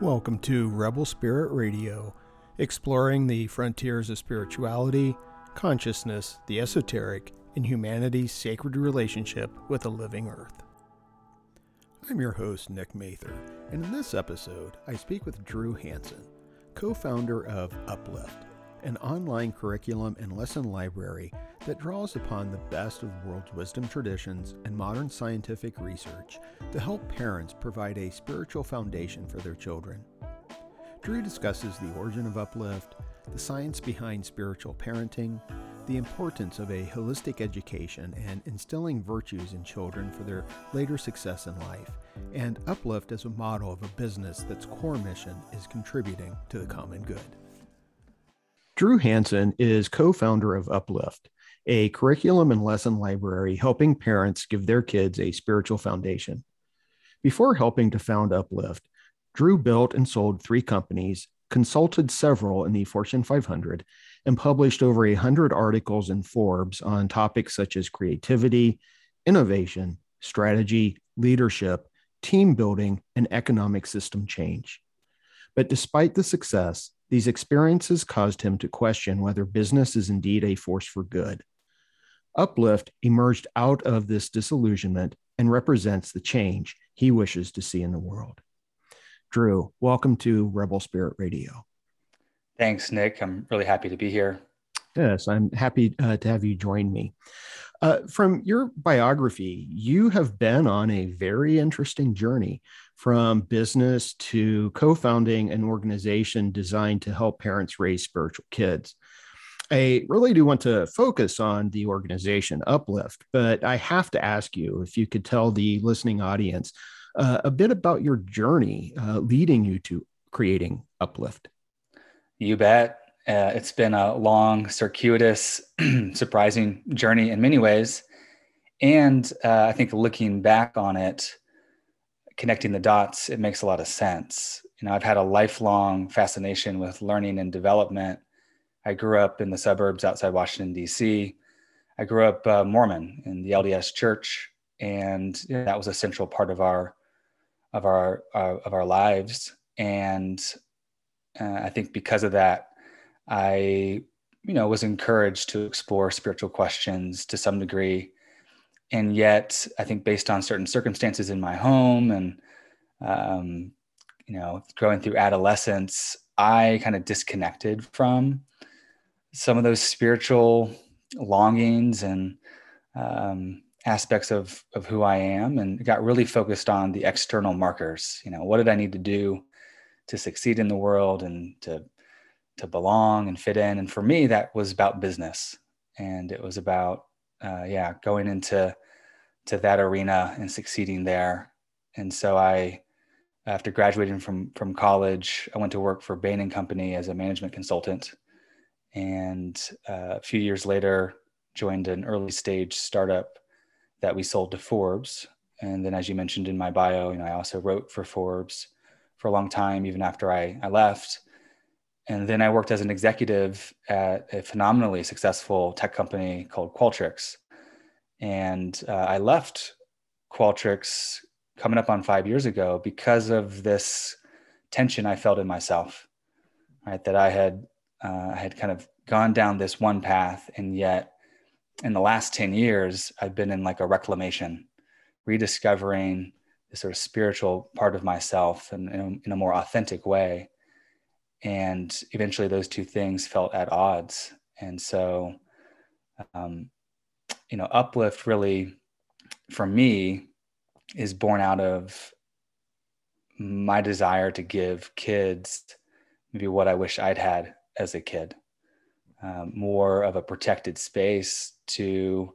Welcome to Rebel Spirit Radio, exploring the frontiers of spirituality, consciousness, the esoteric, and humanity's sacred relationship with the living earth. I'm your host, Nick Mather, and in this episode, I speak with Drew Hansen, co founder of Uplift, an online curriculum and lesson library that draws upon the best of the world's wisdom traditions and modern scientific research to help parents provide a spiritual foundation for their children. Drew discusses the origin of uplift, the science behind spiritual parenting, the importance of a holistic education and instilling virtues in children for their later success in life, and uplift as a model of a business that's core mission is contributing to the common good. Drew Hansen is co founder of Uplift, a curriculum and lesson library helping parents give their kids a spiritual foundation. Before helping to found Uplift, Drew built and sold three companies, consulted several in the Fortune 500, and published over a 100 articles in Forbes on topics such as creativity, innovation, strategy, leadership, team building, and economic system change. But despite the success, these experiences caused him to question whether business is indeed a force for good. Uplift emerged out of this disillusionment and represents the change he wishes to see in the world. Drew, welcome to Rebel Spirit Radio. Thanks, Nick. I'm really happy to be here. Yes, I'm happy uh, to have you join me. Uh, from your biography, you have been on a very interesting journey from business to co founding an organization designed to help parents raise spiritual kids. I really do want to focus on the organization Uplift, but I have to ask you if you could tell the listening audience uh, a bit about your journey uh, leading you to creating Uplift. You bet. Uh, it's been a long, circuitous, surprising journey in many ways. And uh, I think looking back on it, connecting the dots, it makes a lot of sense. You know, I've had a lifelong fascination with learning and development I grew up in the suburbs outside Washington, D.C. I grew up uh, Mormon in the LDS Church, and that was a central part of our of our uh, of our lives. And uh, I think because of that, I you know was encouraged to explore spiritual questions to some degree. And yet, I think based on certain circumstances in my home and um, you know growing through adolescence, I kind of disconnected from some of those spiritual longings and um, aspects of of who I am, and got really focused on the external markers. You know, what did I need to do to succeed in the world and to to belong and fit in? And for me, that was about business, and it was about uh, yeah, going into to that arena and succeeding there. And so I, after graduating from from college, I went to work for Bain and Company as a management consultant and uh, a few years later joined an early stage startup that we sold to Forbes. And then, as you mentioned in my bio, you know, I also wrote for Forbes for a long time, even after I, I left. And then I worked as an executive at a phenomenally successful tech company called Qualtrics. And uh, I left Qualtrics coming up on five years ago because of this tension I felt in myself, right? That I had uh, I had kind of gone down this one path, and yet in the last 10 years, I've been in like a reclamation, rediscovering the sort of spiritual part of myself and in, in a more authentic way. And eventually, those two things felt at odds. And so, um, you know, uplift really, for me, is born out of my desire to give kids maybe what I wish I'd had as a kid, um, more of a protected space to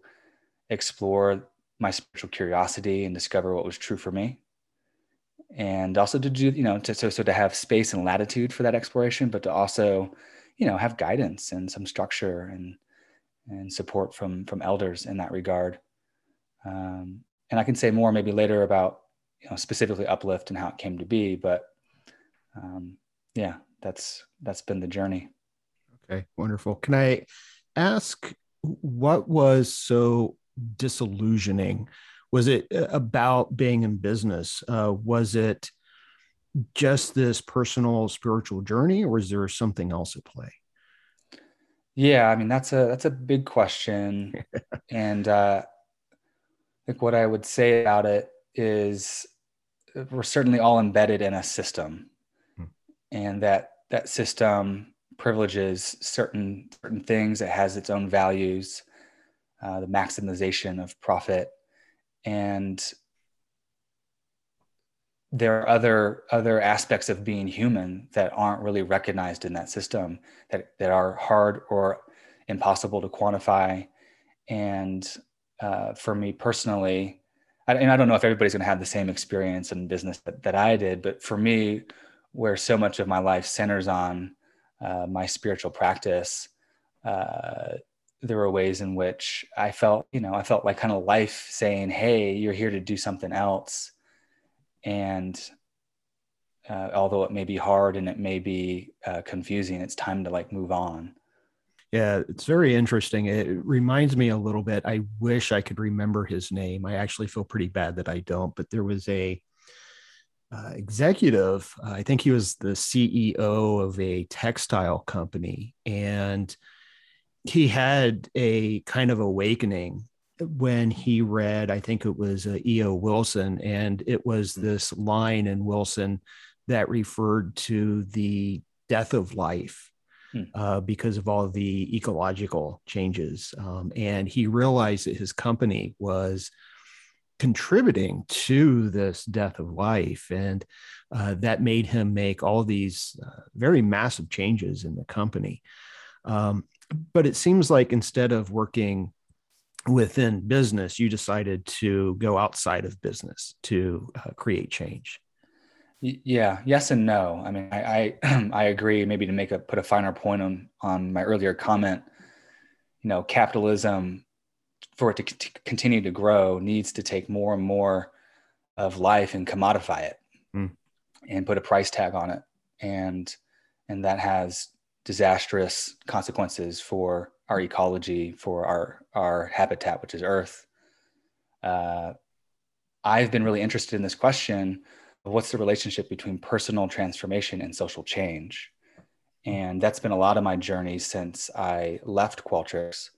explore my spiritual curiosity and discover what was true for me. And also to do, you know, to, so, so to have space and latitude for that exploration, but to also, you know, have guidance and some structure and, and support from, from elders in that regard. Um, and I can say more maybe later about, you know, specifically uplift and how it came to be, but um, yeah, that's that's been the journey. Okay, wonderful. Can I ask what was so disillusioning? Was it uh, about being in business? Uh, was it just this personal spiritual journey, or is there something else at play? Yeah, I mean that's a that's a big question, and uh, I think what I would say about it is we're certainly all embedded in a system, hmm. and that that system privileges certain certain things. It has its own values, uh, the maximization of profit, and there are other other aspects of being human that aren't really recognized in that system that that are hard or impossible to quantify and uh, for me personally I, and i don't know if everybody's going to have the same experience in business that, that i did but for me where so much of my life centers on uh, my spiritual practice uh, there were ways in which i felt you know i felt like kind of life saying hey you're here to do something else. And uh, although it may be hard and it may be uh, confusing it's time to like move on. Yeah it's very interesting. It reminds me a little bit i wish i could remember his name. I actually feel pretty bad that i don't but there was a uh, executive uh, i think he was the ceo of a textile company and he had a kind of awakening when he read, I think it was uh, E.O. Wilson, and it was mm-hmm. this line in Wilson that referred to the death of life hmm. uh, because of all the ecological changes. Um, and he realized that his company was contributing to this death of life. And uh, that made him make all these uh, very massive changes in the company. Um, but it seems like instead of working within business, you decided to go outside of business to uh, create change. Yeah, yes and no. I mean, I I, I agree. Maybe to make a put a finer point on on my earlier comment, you know, capitalism for it to c- continue to grow needs to take more and more of life and commodify it mm. and put a price tag on it and and that has disastrous consequences for our ecology, for our our habitat, which is Earth. Uh, I've been really interested in this question of what's the relationship between personal transformation and social change, and that's been a lot of my journey since I left Qualtrics.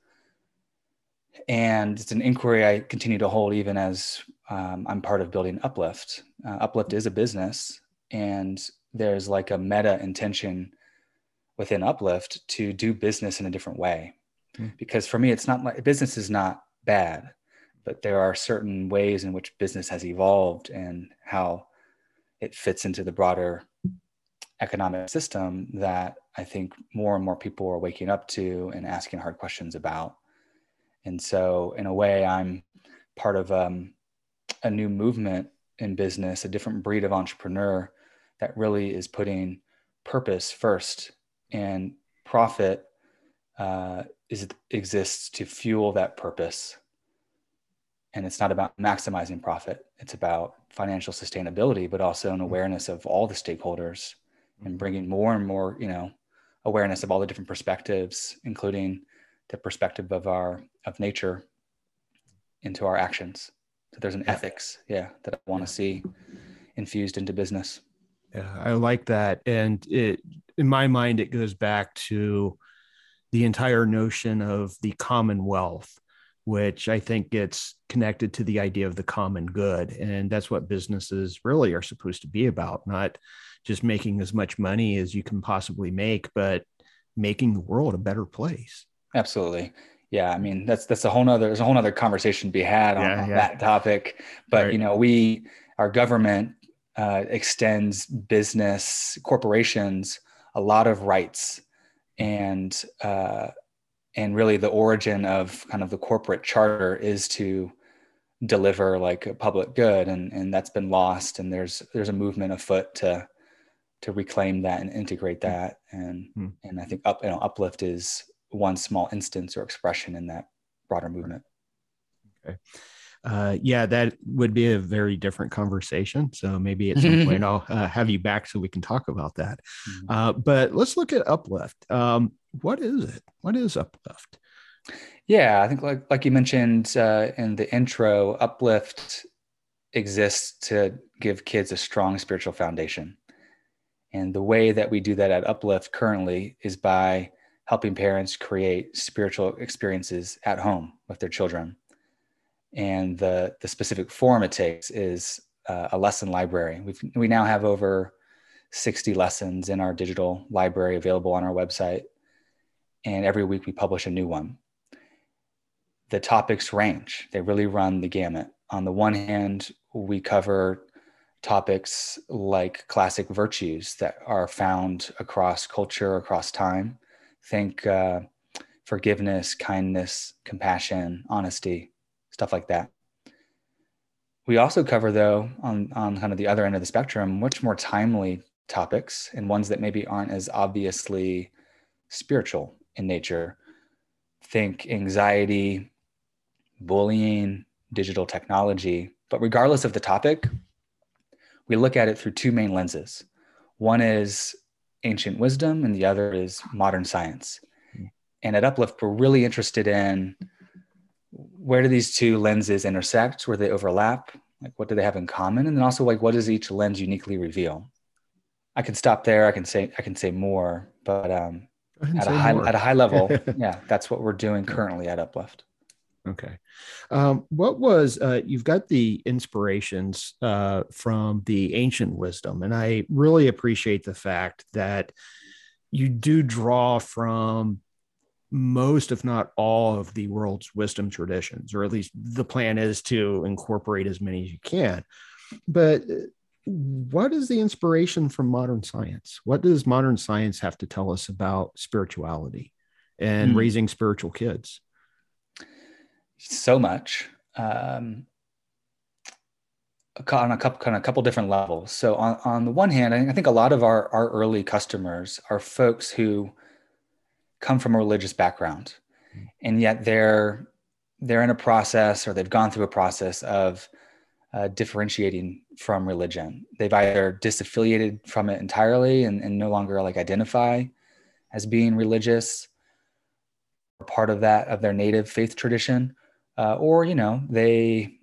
And it's an inquiry I continue to hold even as um, I'm part of building Uplift. Uh, Uplift is a business, and there's like a meta intention within Uplift to do business in a different way. Mm. Because for me, it's not like business is not bad, but there are certain ways in which business has evolved and how it fits into the broader economic system that I think more and more people are waking up to and asking hard questions about. And so, in a way, I'm part of um, a new movement in business, a different breed of entrepreneur that really is putting purpose first and profit uh, is exists to fuel that purpose and it's not about maximizing profit it's about financial sustainability but also an awareness of all the stakeholders and mm-hmm. bringing more and more you know awareness of all the different perspectives including the perspective of our of nature into our actions. So there's an ethics yeah that i want to see infused into business. Yeah i like that. And it in my mind, it goes back to the entire notion of the commonwealth, which I think gets connected to the idea of the common good. And that's what businesses really are supposed to be about, not just making as much money as you can possibly make, but making the world a better place. Absolutely. Yeah, I mean that's that's a whole nother there's a whole nother conversation to be had on, yeah, on yeah. that topic. But right. you know, we our government uh, extends business corporations a lot of rights and uh, and really the origin of kind of the corporate charter is to deliver like a public good and and that's been lost and there's there's a movement afoot to to reclaim that and integrate hmm. that and mm. and I think up you know uplift is one small instance or expression in that broader movement. Okay uh, yeah, that would be a very different conversation. So maybe at some point I'll uh, have you back so we can talk about that. Mm-hmm. Uh, but let's look at Uplift. Um, what is it? What is Uplift? Yeah, I think like like you mentioned uh, in the intro, Uplift exists to give kids a strong spiritual foundation. And the way that we do that at Uplift currently is by helping parents create spiritual experiences at home with their children. And the, the specific form it takes is uh, a lesson library. We've, we now have over 60 lessons in our digital library available on our website. And every week we publish a new one. The topics range, they really run the gamut. On the one hand, we cover topics like classic virtues that are found across culture, across time. Think uh, forgiveness, kindness, compassion, honesty, stuff like that. We also cover, though, on, on kind of the other end of the spectrum, much more timely topics and ones that maybe aren't as obviously spiritual in nature. Think anxiety, bullying, digital technology. But regardless of the topic, we look at it through two main lenses. One is ancient wisdom, and the other is modern science. Hmm. And at Uplift, we're really interested in where do these two lenses intersect where they overlap like what do they have in common and then also like what does each lens uniquely reveal i can stop there i can say i can say more but um at a high more. at a high level yeah that's what we're doing currently at uplift okay um, what was uh, you've got the inspirations uh, from the ancient wisdom and i really appreciate the fact that you do draw from most, if not all, of the world's wisdom traditions, or at least the plan is to incorporate as many as you can. But uh, what is the inspiration from modern science? What does modern science have to tell us about spirituality and mm. raising spiritual kids? So much. Um, on a couple kind of a couple different levels. So on, on the one hand, I think a lot of our, our early customers are folks who come from a religious background and yet they're they're in a process or they've gone through a process of uh, differentiating from religion they've either disaffiliated from it entirely and, and no longer like identify as being religious or part of that of their native faith tradition uh, or you know they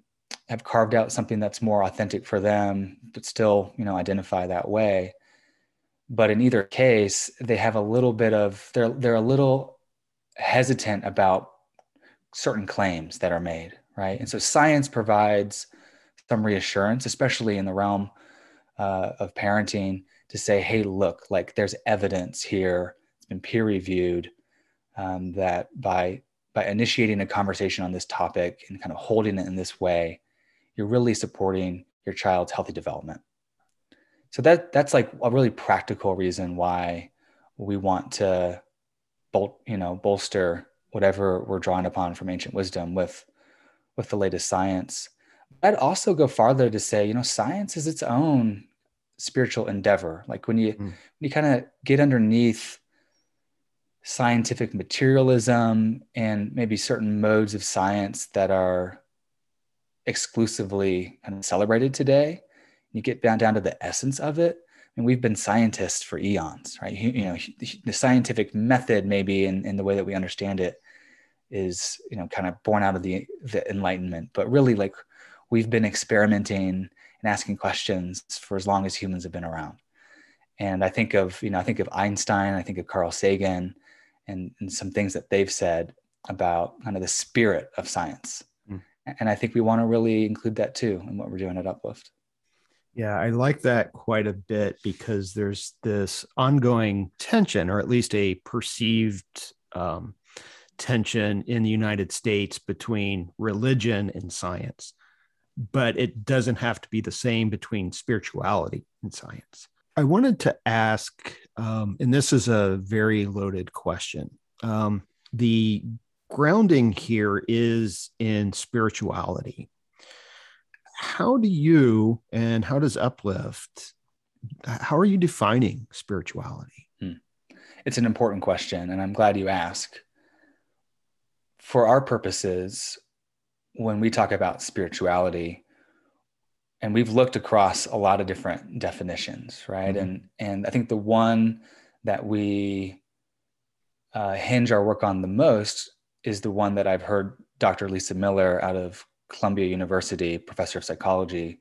have carved out something that's more authentic for them but still you know identify that way. But in either case they have a little bit of they're they're a little hesitant about certain claims that are made right? And so science provides some reassurance especially in the realm uh, of parenting to say hey look like there's evidence here. It's been peer reviewed um, that by by initiating a conversation on this topic and kind of holding it in this way you're really supporting your child's healthy development. So that that's like a really practical reason why we want to bol- you know bolster whatever we're drawing upon from ancient wisdom with with the latest science. I'd also go farther to say you know science is its own spiritual endeavor. Like when you mm. when you kind of get underneath scientific materialism and maybe certain modes of science that are exclusively kind of celebrated today. You get down down to the essence of it. And we've been scientists for eons right? You, you know the scientific method maybe in, in the way that we understand it is you know kind of born out of the the enlightenment. But really like we've been experimenting and asking questions for as long as humans have been around. And i think of you know i think of einstein i think of carl sagan and, and some things that they've said about kind of the spirit of science mm. and i think we want to really include that too in what we're doing at uplift yeah, I like that quite a bit because there's this ongoing tension, or at least a perceived um, tension in the United States between religion and science. But it doesn't have to be the same between spirituality and science. I wanted to ask, um, and this is a very loaded question. Um, the grounding here is in spirituality how do you and how does uplift how are you defining spirituality hmm. it's an important question and i'm glad you ask for our purposes when we talk about spirituality and we've looked across a lot of different definitions right mm-hmm. and and i think the one that we uh, hinge our work on the most is the one that i've heard dr lisa miller out of Columbia University, professor of psychology,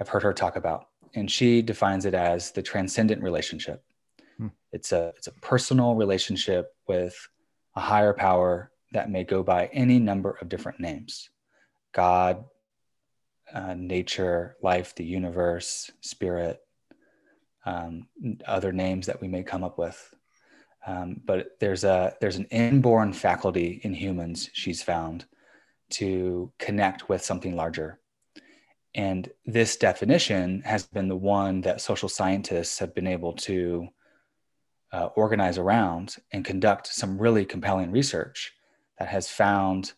I've heard her talk about. and she defines it as the transcendent relationship. Hmm. It's a it's a personal relationship with a higher power that may go by any number of different names. God, uh, nature, life, the universe, spirit, um, other names that we may come up with. Um, but there's a there's an inborn faculty in humans she's found to connect with something larger. And this definition has been the one that social scientists have been able to uh, organize around and conduct some really compelling research that has found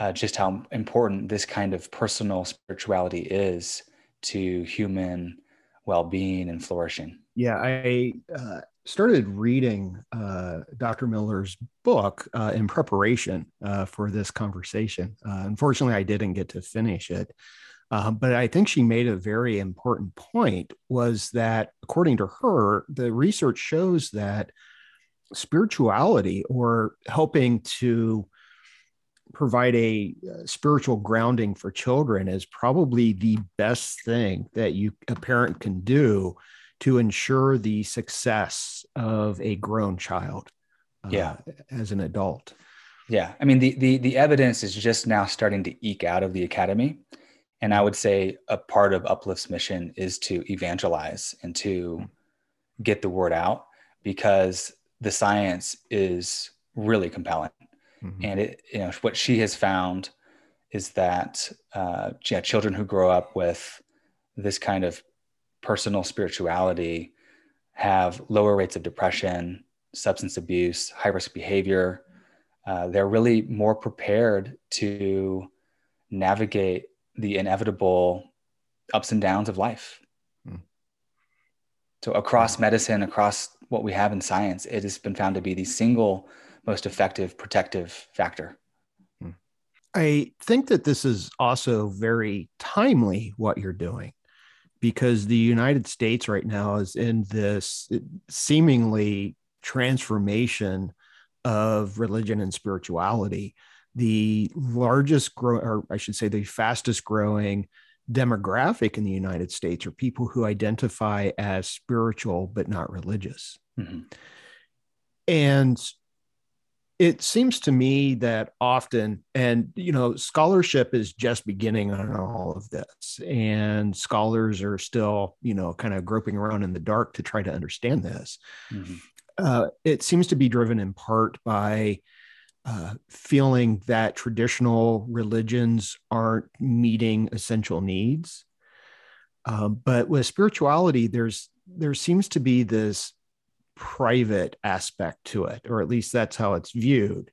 uh, just how important this kind of personal spirituality is to human well-being and flourishing. Yeah i uh, started reading uh, dr miller's book uh, in preparation uh, for this conversation. Uh, unfortunately i didn't get to finish it. But i think she made a very important point was that according to her the research shows that spirituality or helping to provide a uh, spiritual grounding for children is probably the best thing that you a parent can do to ensure the success of a grown child uh, yeah. as an adult. Yeah. I mean the, the the evidence is just now starting to eke out of the academy. And i would say a part of uplift's mission is to evangelize and to get the word out because the science is really compelling Mm-hmm. And it, you know, what she has found is that uh, yeah, children who grow up with this kind of personal spirituality have lower rates of depression, substance abuse, high risk behavior. Uh, they're really more prepared to navigate the inevitable ups and downs of life. Mm. So, across medicine, across what we have in science, it has been found to be the single most effective protective factor. Hmm. I think that this is also very timely what you're doing because the United States right now is in this seemingly transformation of religion and spirituality. The largest grow, or I should say, the fastest growing demographic in the United States are people who identify as spiritual but not religious. Mm-hmm. And it seems to me that often and you know scholarship is just beginning on all of this and scholars are still you know kind of groping around in the dark to try to understand this mm-hmm. uh, it seems to be driven in part by uh, feeling that traditional religions aren't meeting essential needs uh, but with spirituality there's there seems to be this private aspect to it, or at least that's how it's viewed.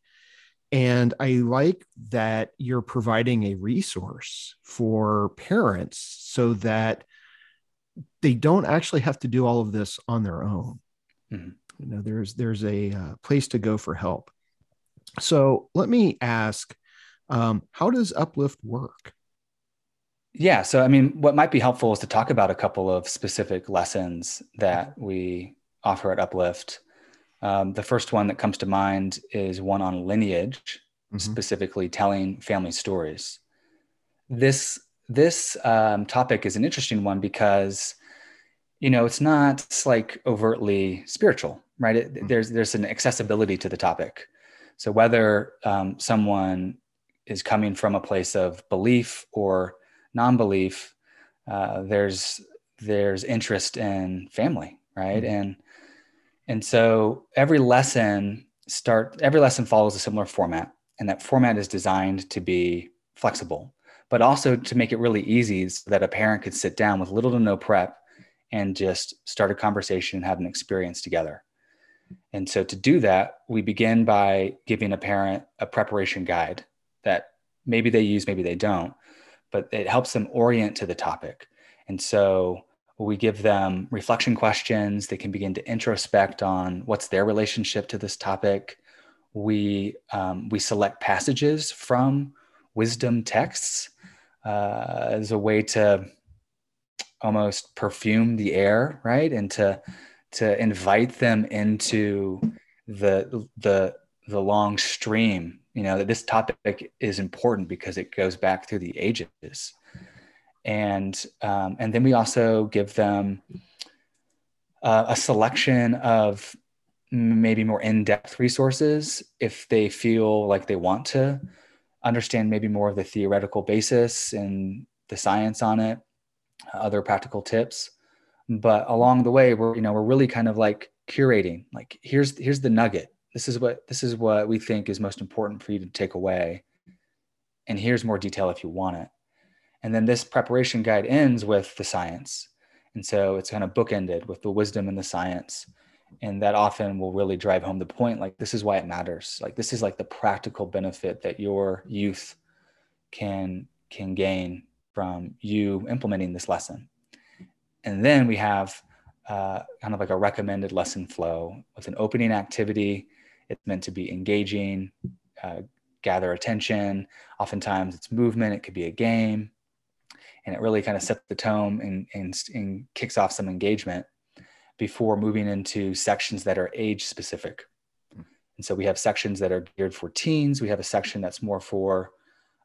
And I like that you're providing a resource for parents so that they don't actually have to do all of this on their own. Mm-hmm. You know, there's there's a uh, place to go for help. So let me ask, um, how does Uplift work? Yeah, so I mean, what might be helpful is to talk about a couple of specific lessons that we offer at Uplift. Um, the first one that comes to mind is one on lineage, mm-hmm. specifically telling family stories. This this um, topic is an interesting one because you know it's not like overtly spiritual, right? It, mm-hmm. There's there's an accessibility to the topic. So whether um, someone is coming from a place of belief or non-belief, uh, there's there's interest in family, right? Mm-hmm. And and so every lesson start every lesson follows a similar format, and that format is designed to be flexible, but also to make it really easy so that a parent could sit down with little to no prep and just start a conversation and have an experience together. And so to do that, we begin by giving a parent a preparation guide that maybe they use, maybe they don't, but it helps them orient to the topic. And so we give them reflection questions. They can begin to introspect on what's their relationship to this topic. We, um, we select passages from wisdom texts uh, as a way to almost perfume the air, right? And to, to invite them into the, the, the long stream, you know, that this topic is important because it goes back through the ages and um, and then we also give them uh, a selection of maybe more in-depth resources if they feel like they want to understand maybe more of the theoretical basis and the science on it other practical tips. But along the way we're you know we're really kind of like curating like here's here's the nugget. This is what this is what we think is most important for you to take away. And here's more detail if you want it and then this preparation guide ends with the science. And so it's kind of bookended with the wisdom and the science. And that often will really drive home the point like this is why it matters. Like this is like the practical benefit that your youth can can gain from you implementing this lesson. And then we have uh, kind of like a recommended lesson flow with an opening activity. It's meant to be engaging uh, gather attention. Oftentimes it's movement. It could be a game and it really kind of sets the tone and, and, and kicks off some engagement before moving into sections that are age specific. And so we have sections that are geared for teens. We have a section that's more for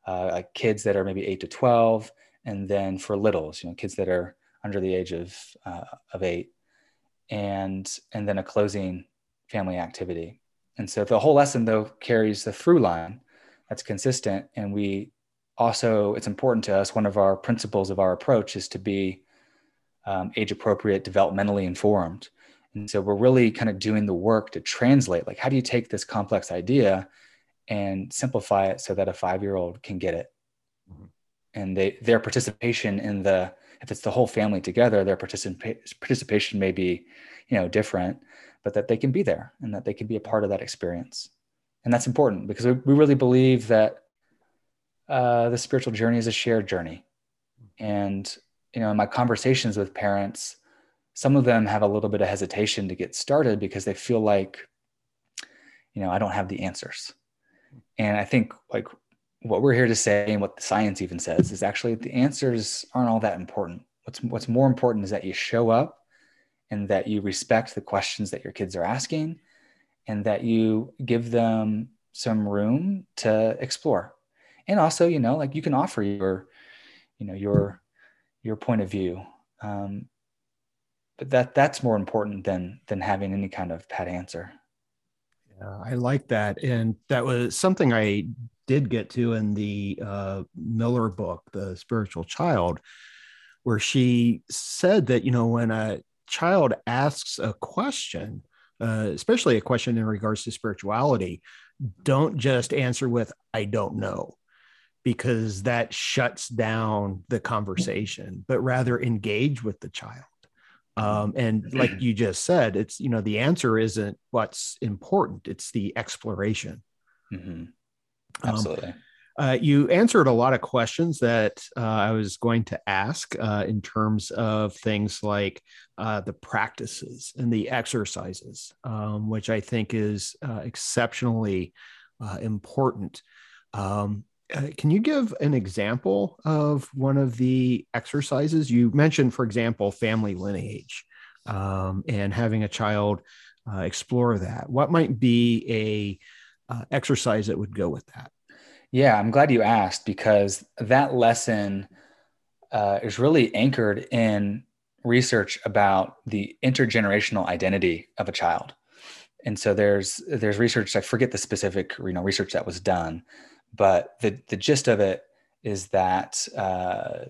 uh, kids that are maybe eight to 12, and then for littles, you know, kids that are under the age of, uh, of eight, and, and then a closing family activity. And so the whole lesson, though, carries the through line that's consistent. And we also, it's important to us, one of our principles of our approach is to be um, age appropriate, developmentally informed. And so we're really kind of doing the work to translate like, how do you take this complex idea and simplify it so that a five year old can get it? Mm-hmm. And they, their participation in the, if it's the whole family together, their participa- participation may be, you know, different, but that they can be there and that they can be a part of that experience. And that's important because we, we really believe that uh, the spiritual journey is a shared journey. And you know, in my conversations with parents, some of them have a little bit of hesitation to get started because they feel like, you know, I don't have the answers. And I think like what we're here to say and what the science even says is actually the answers aren't all that important. What's what's more important is that you show up and that you respect the questions that your kids are asking and that you give them some room to explore. And also, you know, like you can offer your, you know, your your point of view. Um, but that that's more important than than having any kind of pat answer. Yeah, I like that, and that was something I did get to in the uh, Miller book, The Spiritual Child, where she said that you know when a child asks a question, uh, especially a question in regards to spirituality, don't just answer with "I don't know." Because that shuts down the conversation, but rather engage with the child. Um, and like you just said, it's, you know, the answer isn't what's important, it's the exploration. Mm-hmm. Um, Absolutely. Um, uh, you answered a lot of questions that uh, I was going to ask uh, in terms of things like uh, the practices and the exercises, um, which I think is uh, exceptionally uh, important. Um, uh, can you give an example of one of the exercises? You mentioned for example family lineage um, and having a child uh, explore that. What might be a uh, exercise that would go with that? Yeah i'm glad you asked because that lesson uh, is really anchored in research about the intergenerational identity of a child. And so there's there's research i forget the specific you know research that was done but the, the gist of it is that uh,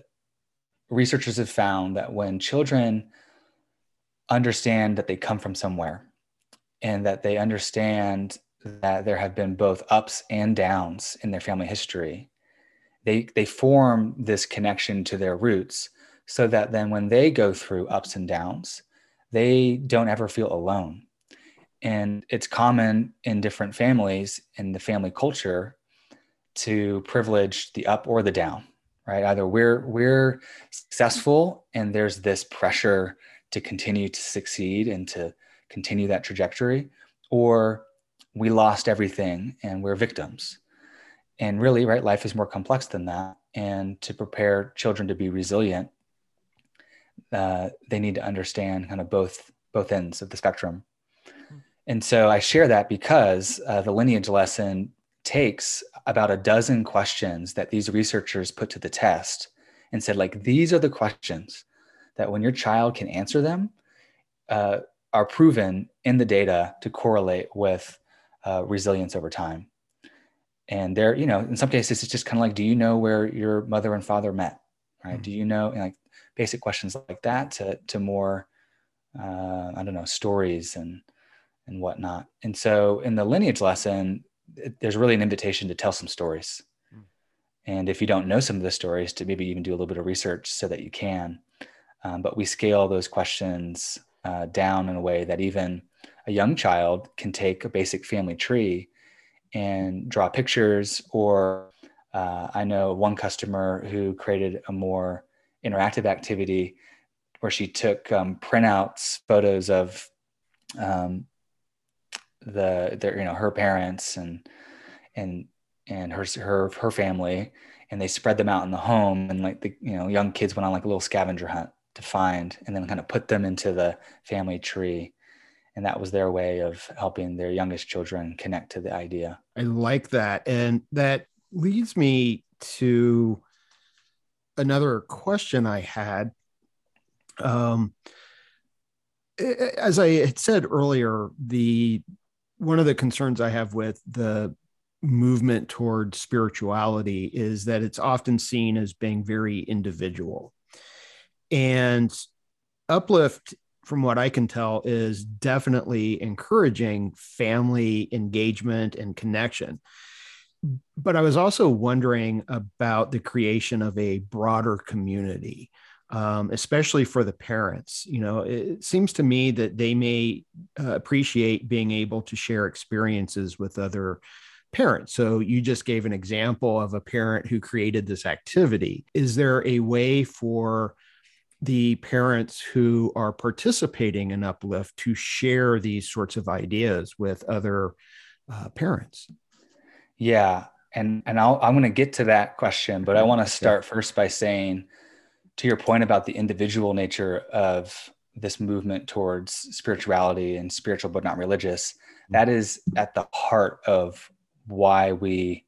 researchers have found that when children understand that they come from somewhere and that they understand that there have been both ups and downs in their family history, they, they form this connection to their roots so that then when they go through ups and downs, they don't ever feel alone. And it's common in different families in the family culture to privilege the up or the down right? Either we're we're successful and there's this pressure to continue to succeed and to continue that trajectory or we lost everything and we're victims. And really right life is more complex than that. And to prepare children to be resilient uh, they need to understand kind of both both ends of the spectrum. Hmm. and so i share that because uh, the lineage lesson takes about a dozen questions that these researchers put to the test and said like these are the questions that when your child can answer them uh, are proven in the data to correlate with uh, resilience over time. And there you know in some cases it's just kind of like do you know where your mother and father met right? Mm-hmm. do you know like basic questions like that to to more uh, i don't know stories and and whatnot. And so in the lineage lesson there's really an invitation to tell some stories mm. and if you don't know some of the stories to maybe even do a little bit of research so that you can um, but we scale those questions uh, down in a way that even a young child can take a basic family tree and draw pictures or uh, i know one customer who created a more interactive activity where she took um, printouts photos of um, the their you know her parents and and and her her her family and they spread them out in the home and like the you know young kids went on like a little scavenger hunt to find and then kind of put them into the family tree and that was their way of helping their youngest children connect to the idea. I like that and that leads me to another question i had. Um as i had said earlier the one of the concerns i have with the movement toward spirituality is that it's often seen as being very individual and uplift from what I can tell, is definitely encouraging family engagement and connection. But I was also wondering about the creation of a broader community, um, especially for the parents. You know, it seems to me that they may uh, appreciate being able to share experiences with other parents. So you just gave an example of a parent who created this activity. Is there a way for the parents who are participating in uplift to share these sorts of ideas with other uh, parents yeah and and i am going to get to that question but i want to start first by saying to your point about the individual nature of this movement towards spirituality and spiritual but not religious mm-hmm. that is at the heart of why we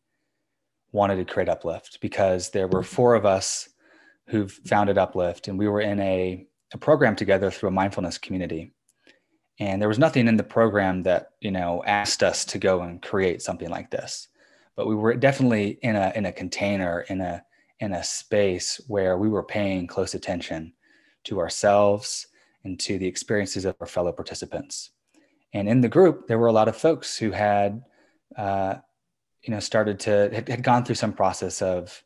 wanted to create uplift because there were four of us who founded Uplift, and we were in a, a program together through a mindfulness community. And there was nothing in the program that you know asked us to go and create something like this, but we were definitely in a in a container in a in a space where we were paying close attention to ourselves and to the experiences of our fellow participants. And in the group, there were a lot of folks who had, uh, you know, started to had, had gone through some process of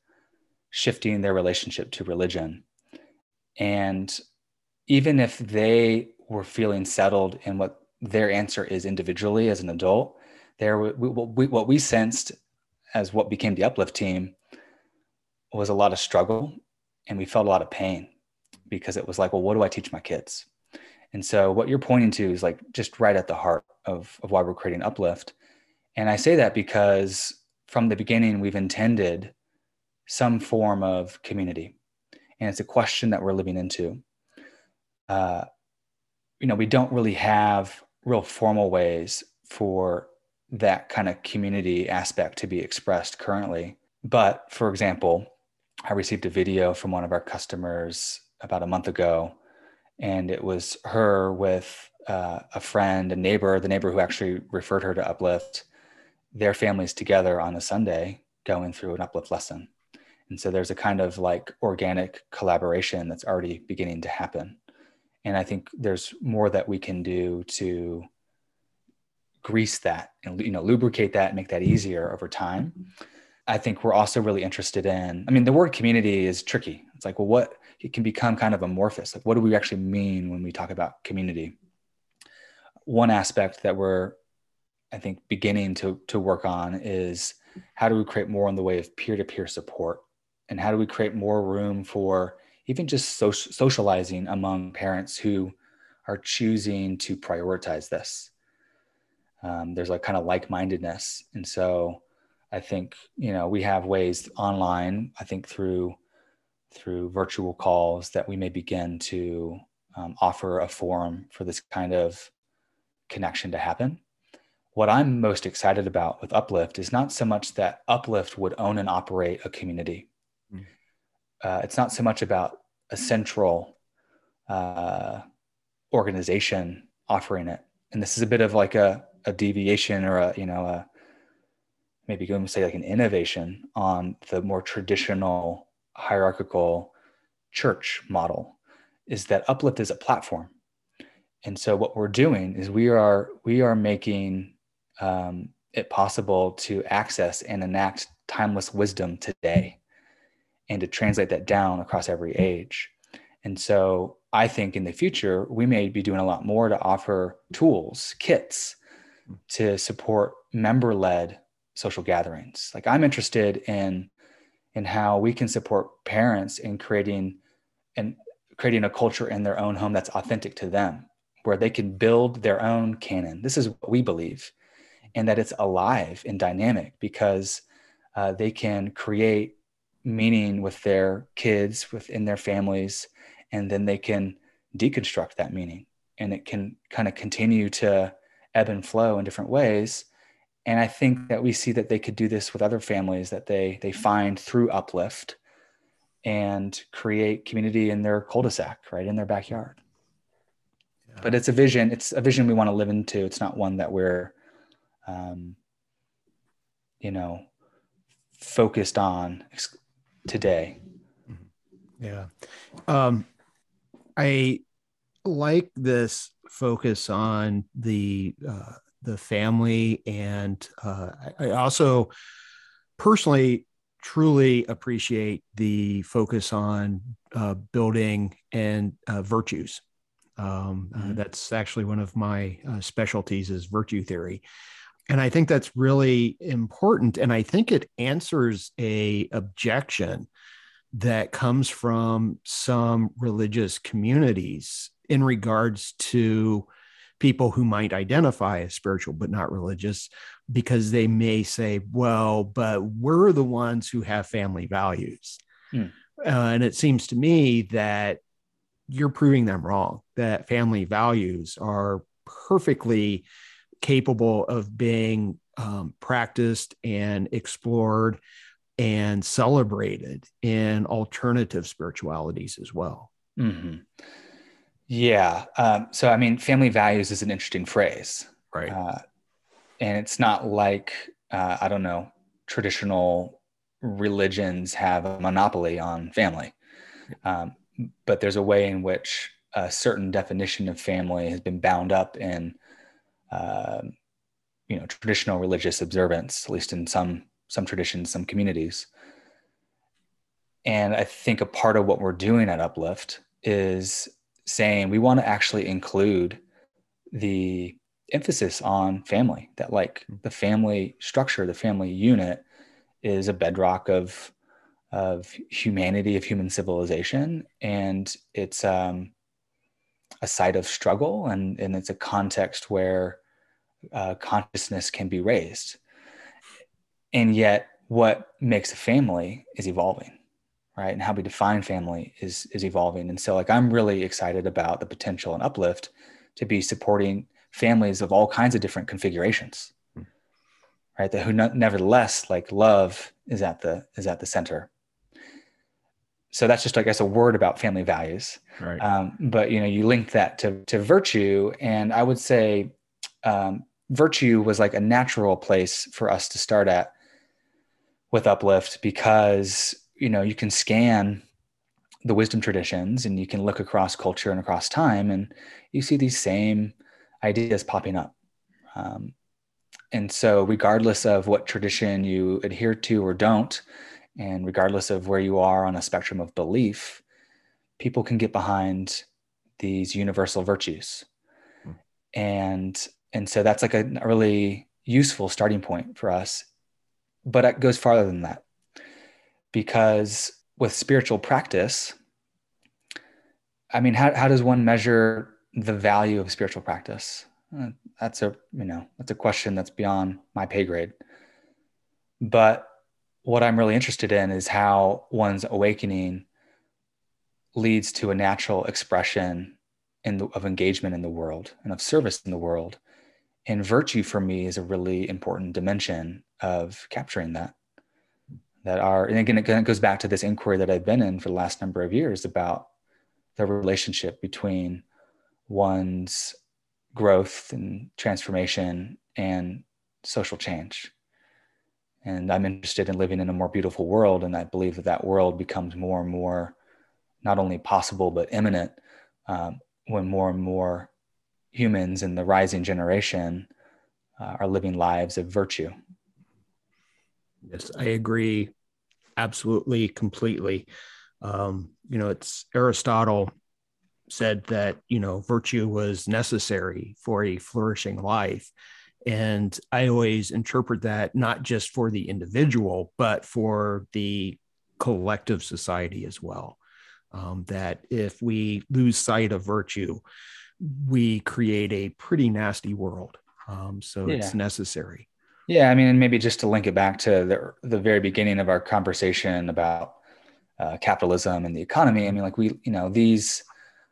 shifting their relationship to religion. And even if they were feeling settled in what their answer is individually as an adult, there we, what we sensed as what became the uplift team was a lot of struggle and we felt a lot of pain because it was like, well, what do I teach my kids? And so what you're pointing to is like just right at the heart of, of why we're creating uplift. And I say that because from the beginning, we've intended some form of community. And it's a question that we're living into. Uh, you know, we don't really have real formal ways for that kind of community aspect to be expressed currently. But for example, I received a video from one of our customers about a month ago, and it was her with uh, a friend, a neighbor, the neighbor who actually referred her to Uplift, their families together on a Sunday going through an Uplift lesson. And so there's a kind of like organic collaboration that's already beginning to happen. And I think there's more that we can do to grease that and you know lubricate that and make that easier over time. I think we're also really interested in, I mean, the word community is tricky. It's like, well, what it can become kind of amorphous. Like, what do we actually mean when we talk about community? One aspect that we're, I think, beginning to, to work on is how do we create more in the way of peer to peer support and how do we create more room for even just social, socializing among parents who are choosing to prioritize this um, there's like kind of like-mindedness and so i think you know we have ways online i think through through virtual calls that we may begin to um, offer a forum for this kind of connection to happen. What i'm most excited about with uplift is not so much that uplift would own and operate a community. Uh, it's not so much about a central uh, organization offering it. And this is a bit of like a, a deviation or a, you know, a, maybe going to say like an innovation on the more traditional hierarchical church model is that uplift is a platform. And so what we're doing is we are we are making um, it possible to access and enact timeless wisdom today and to translate that down across every age. And so i think in the future we may be doing a lot more to offer tools kits to support member-led social gatherings like i'm interested in in how we can support parents in creating and creating a culture in their own home that's authentic to them where they can build their own canon. This is what we believe, and that it's alive and dynamic because uh, they can create meaning with their kids, within their families, and then they can deconstruct that meaning and it can kind of continue to ebb and flow in different ways. And I think that we see that they could do this with other families that they they find through uplift and create community in their cul-de-sac, right in their backyard. But it's a vision it's a vision we want to live into. It's not one that we're um, you know focused on today. Mm-hmm. yeah. Um, i like this focus on the uh, the family and uh, I also personally truly appreciate the focus on uh, building and uh, virtues um, uh, mm-hmm. that's actually one of my uh, specialties is virtue theory. And I think that's really important. And I think it answers a objection that comes from some religious communities in regards to people who might identify as spiritual but not religious because they may say well but we're the ones who have family values mm. uh, and it seems to me that you're proving them wrong that family values are perfectly capable of being um, practiced and explored and celebrated in alternative spiritualities as well. Mm-hmm. Yeah. Um, so, I mean, family values is an interesting phrase. Right. Uh, and it's not like, uh, I don't know, traditional religions have a monopoly on family. Um, but there's a way in which a certain definition of family has been bound up in uh, you know traditional religious observance at least in some some traditions some communities and i think a part of what we're doing at uplift is saying we want to actually include the emphasis on family that like the family structure the family unit is a bedrock of of humanity of human civilization and it's um, a site of struggle and, and it's a context where uh, consciousness can be raised. And yet what makes a family is evolving right and how we define family is is evolving. And so like i'm really excited about the potential and uplift to be supporting families of all kinds of different configurations hmm. right that who nevertheless like love is at the is at the center. So that's just i guess a word about family values. Right. Um, but you know you link that to to virtue and i would say um, virtue was like a natural place for us to start at with uplift because you know you can scan the wisdom traditions and you can look across culture and across time and you see these same ideas popping up um, and so regardless of what tradition you adhere to or don't and regardless of where you are on a spectrum of belief, people can get behind these universal virtues. Hmm. And and so that's like a really useful starting point for us. But it goes farther than that. Because with spiritual practice, I mean, how, how does one measure the value of spiritual practice? Uh, that's a you know that's a question that's beyond my pay grade. But what I'm really interested in is how one's awakening leads to a natural expression in the, of engagement in the world and of service in the world. And virtue for me is a really important dimension of capturing that. That are and again it goes back to this inquiry that i've been in for the last number of years about the relationship between one's growth and transformation and social change. And i'm interested in living in a more beautiful world and i believe that that world becomes more and more not only possible but imminent um, when more and more humans in the rising generation uh, are living lives of virtue. Yes, I agree absolutely, completely. Um, you know, it's Aristotle said that, you know, virtue was necessary for a flourishing life. And I always interpret that not just for the individual, but for the collective society as well. Um, that if we lose sight of virtue, we create a pretty nasty world. Um, so yeah. it's necessary. Yeah, I mean, maybe just to link it back to the the very beginning of our conversation about uh, capitalism and the economy. I mean, like we, you know, these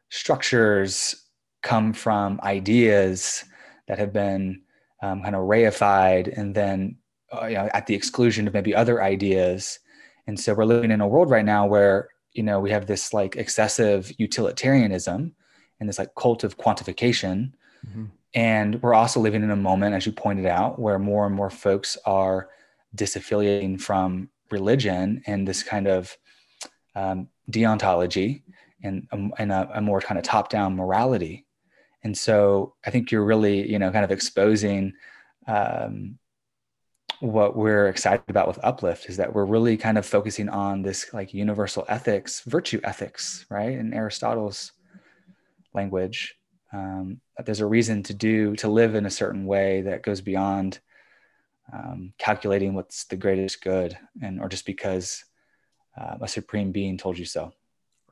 structures come from ideas that have been um, kind of reified and then uh, you know, at the exclusion of maybe other ideas. And so we're living in a world right now where you know we have this like excessive utilitarianism and this like cult of quantification. Mm-hmm and we're also living in a moment, as you pointed out, where more and more folks are disaffiliating from religion and this kind of um, deontology and, and a, a more kind of top down morality. And so I think you're really, you know, kind of exposing um, what we're excited about with Uplift is that we're really kind of focusing on this like universal ethics, virtue ethics, right? In Aristotle's language um, there's a reason to do to live in a certain way that goes beyond um, calculating what's the greatest good and or just because uh, a supreme being told you so.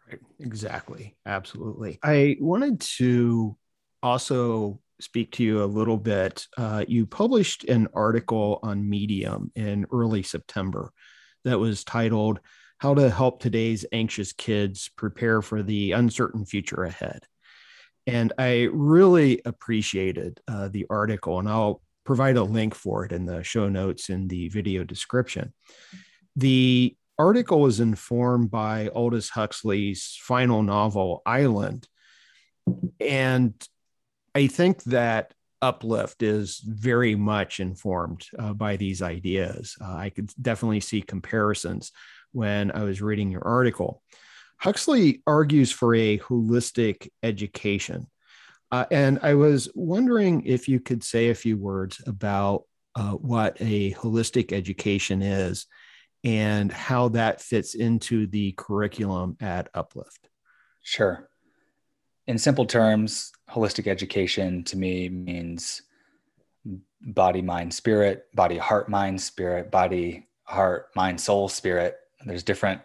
Right. Exactly. Absolutely. I wanted to also speak to you a little bit. Uh, you published an article on medium in early september that was titled how to help today's anxious kids prepare for the uncertain future ahead and I really appreciated uh, the article, and I'll provide a link for it in the show notes in the video description. The article was informed by Aldous Huxley's final novel, Island. And I think that Uplift is very much informed uh, by these ideas. Uh, I could definitely see comparisons when I was reading your article. Huxley argues for a holistic education. Uh, and I was wondering if you could say a few words about uh, what a holistic education is and how that fits into the curriculum at Uplift. Sure. In simple terms, holistic education to me means body, mind, spirit, body, heart, mind, spirit, body, heart, mind, soul, spirit. There's different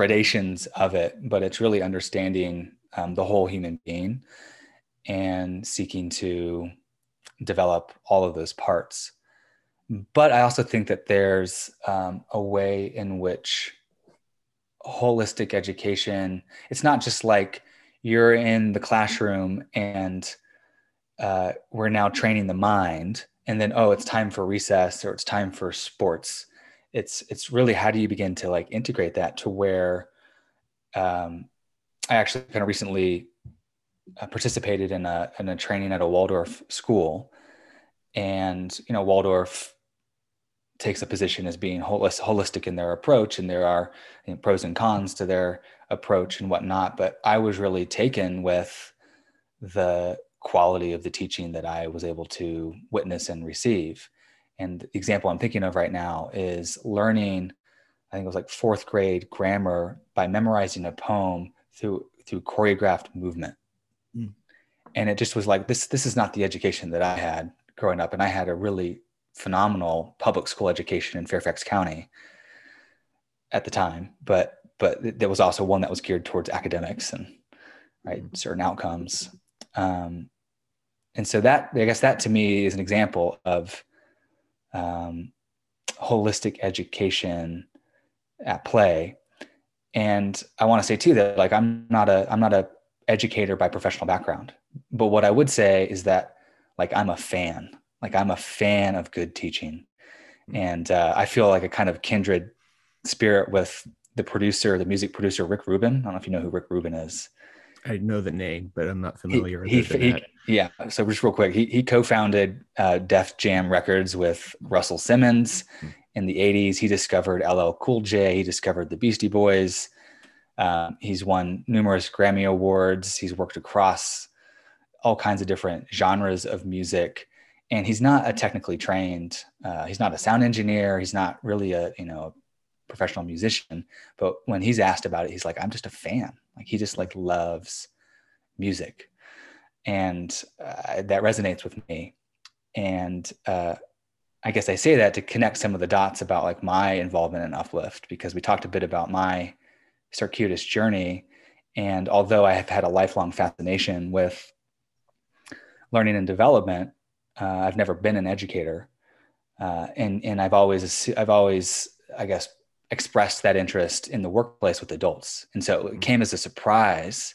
gradations of it, but it's really understanding um, the whole human being and seeking to develop all of those parts. But I also think that there's um, a way in which holistic education, it's not just like you're in the classroom and uh, we're now training the mind and then oh it's time for recess or it's time for sports it's it's really how do you begin to like integrate that to where um, I actually kind of recently uh, participated in a in a training at a Waldorf school, and you know Waldorf takes a position as being holistic in their approach, and there are you know, pros and cons to their approach and whatnot. But I was really taken with the quality of the teaching that I was able to witness and receive. And the example I'm thinking of right now is learning, I think it was like fourth grade grammar by memorizing a poem through through choreographed movement. Mm. And it just was like this this is not the education that I had growing up. And I had a really phenomenal public school education in Fairfax County at the time, but but there was also one that was geared towards academics and right mm. certain outcomes. Um, and so that I guess that to me is an example of um, holistic education at play. And I want to say too that like I'm not a I'm not a educator by professional background, but what I would say is that like I'm a fan. Like I'm a fan of good teaching, hmm. and uh, I feel like a kind of kindred spirit with the producer, the music producer Rick Rubin. I don't know if you know who Rick Rubin is. I know the name, but I'm not familiar. He, he, he yeah. So just real quick, he, he co-founded uh, Def Jam Records with Russell Simmons mm-hmm. in the '80s. He discovered LL Cool J. He discovered the Beastie Boys. Uh, he's won numerous Grammy awards. He's worked across all kinds of different genres of music, and he's not a technically trained. Uh, he's not a sound engineer. He's not really a you know professional musician. But when he's asked about it, he's like, "I'm just a fan." Like he just like loves music, and uh, that resonates with me. And uh, I guess I say that to connect some of the dots about like my involvement in Uplift because we talked a bit about my circuitous journey. And although I have had a lifelong fascination with learning and development, uh, I've never been an educator, uh, and and I've always I've always I guess expressed that interest in the workplace with adults. And so it mm-hmm. came as a surprise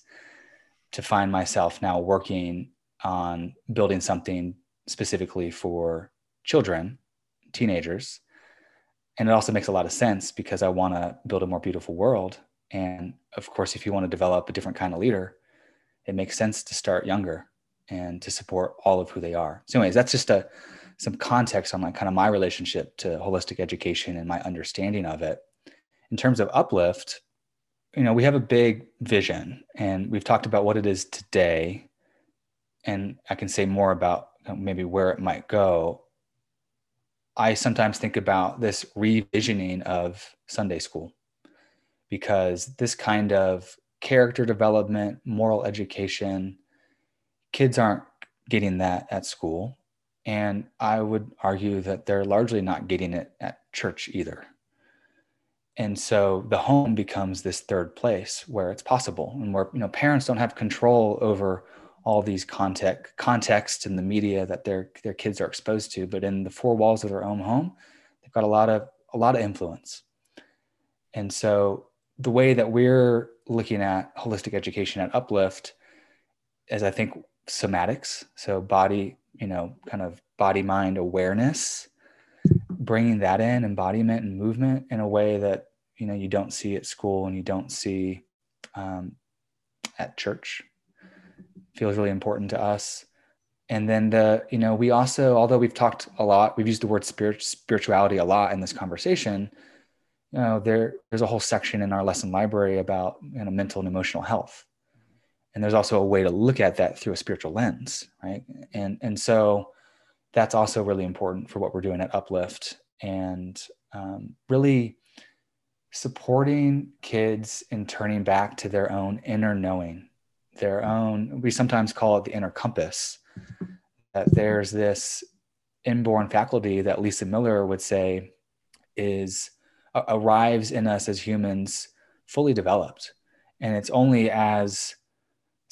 to find myself now working on building something specifically for children, teenagers. And it also makes a lot of sense because I want to build a more beautiful world. And of course, if you want to develop a different kind of leader, it makes sense to start younger and to support all of who they are. So, anyways, that's just a some context on like kind of my relationship to holistic education and my understanding of it. In terms of uplift, you know, we have a big vision and we've talked about what it is today. And I can say more about maybe where it might go. I sometimes think about this revisioning of Sunday school because this kind of character development, moral education, kids aren't getting that at school. And I would argue that they're largely not getting it at church either. And so the home becomes this third place where it's possible and where you know parents don't have control over all these context contexts and the media that their their kids are exposed to, but in the four walls of their own home, they've got a lot of a lot of influence. And so the way that we're looking at holistic education at Uplift is I think somatics, so body you know, kind of body mind awareness, bringing that in, embodiment and movement in a way that, you know, you don't see at school and you don't see um, at church feels really important to us. And then the, you know, we also, although we've talked a lot, we've used the word spirit, spirituality a lot in this conversation. You know, there, there's a whole section in our lesson library about you know, mental and emotional health and there's also a way to look at that through a spiritual lens right? And and so that's also really important for what we're doing at uplift and um, really supporting kids in turning back to their own inner knowing their own we sometimes call it the inner compass that there's this inborn faculty that lisa miller would say is arrives in us as humans fully developed. And it's only as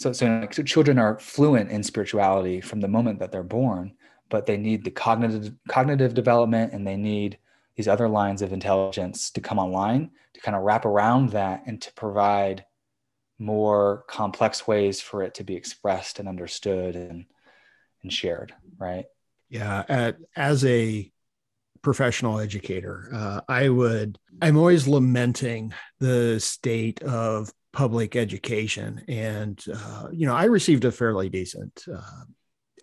so, so, like, so children are fluent in spirituality from the moment that they're born, but they need the cognitive cognitive development and they need these other lines of intelligence to come online to kind of wrap around that and to provide more complex ways for it to be expressed and understood and and shared right? Yeah at, as a professional educator uh, i would i'm always lamenting the state of public education. And, uh, you know, I received a fairly decent uh,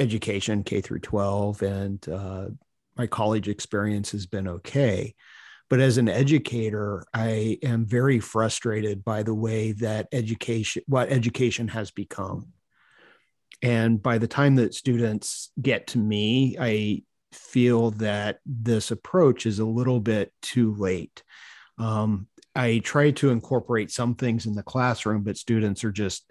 education, K through 12, and uh, my college experience has been okay. But as an educator, I am very frustrated by the way that education, what education has become. And by the time that students get to me, I feel that this approach is a little bit too late. Um, I try to incorporate some things in the classroom, but students are just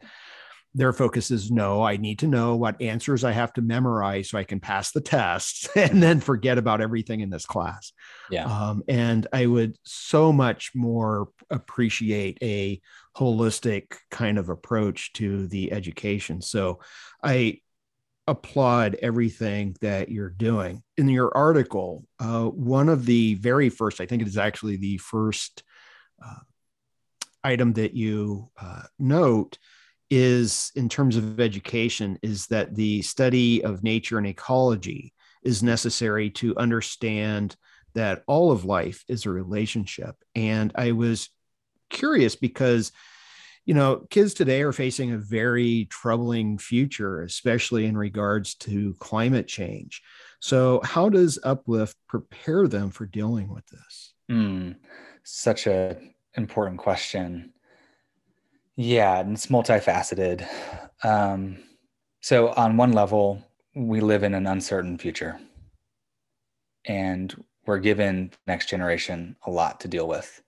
their focus is no, I need to know what answers I have to memorize so I can pass the tests and then forget about everything in this class. Yeah. Um, and I would so much more appreciate a holistic kind of approach to the education. So I applaud everything that you're doing. In your article, uh, one of the very first, I think it is actually the first uh, item that you uh, note is in terms of education is that the study of nature and ecology is necessary to understand that all of life is a relationship. And I was curious because you know, kids today are facing a very troubling future, especially in regards to climate change. So, how does Uplift prepare them for dealing with this? Mm, such a important question. Yeah, and it's multifaceted. Um, so, on one level, we live in an uncertain future, and we're given next generation a lot to deal with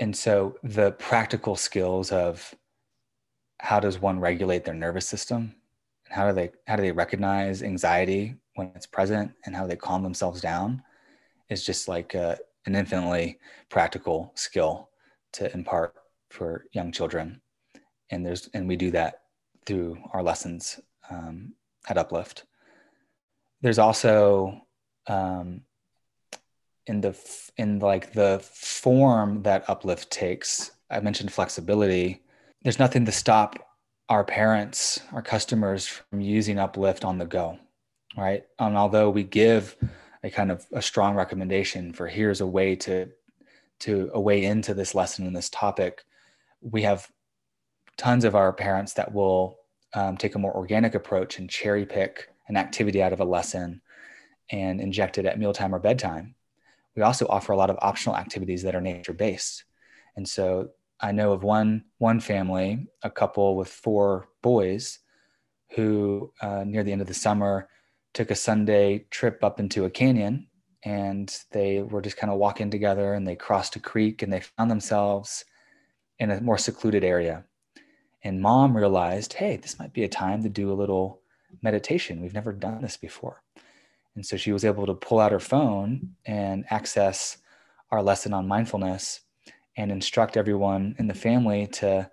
and so the practical skills of how does one regulate their nervous system and how do they how do they recognize anxiety when it's present and how they calm themselves down is just like a, an infinitely practical skill to impart for young children. And there's and we do that through our lessons um, at uplift. There's also um, in the in like the form that uplift takes i mentioned flexibility. There's nothing to stop our parents our customers from using uplift on the go right? And although we give a kind of a strong recommendation for here's a way to to a way into this lesson and this topic we have tons of our parents that will um, take a more organic approach and cherry pick an activity out of a lesson and inject it at mealtime or bedtime we also offer a lot of optional activities that are nature based. And so I know of one one family, a couple with four boys, who uh, near the end of the summer took a Sunday trip up into a canyon, and they were just kind of walking together, and they crossed a creek, and they found themselves in a more secluded area. And mom realized, hey, this might be a time to do a little meditation. We've never done this before. And so she was able to pull out her phone and access our lesson on mindfulness and instruct everyone in the family to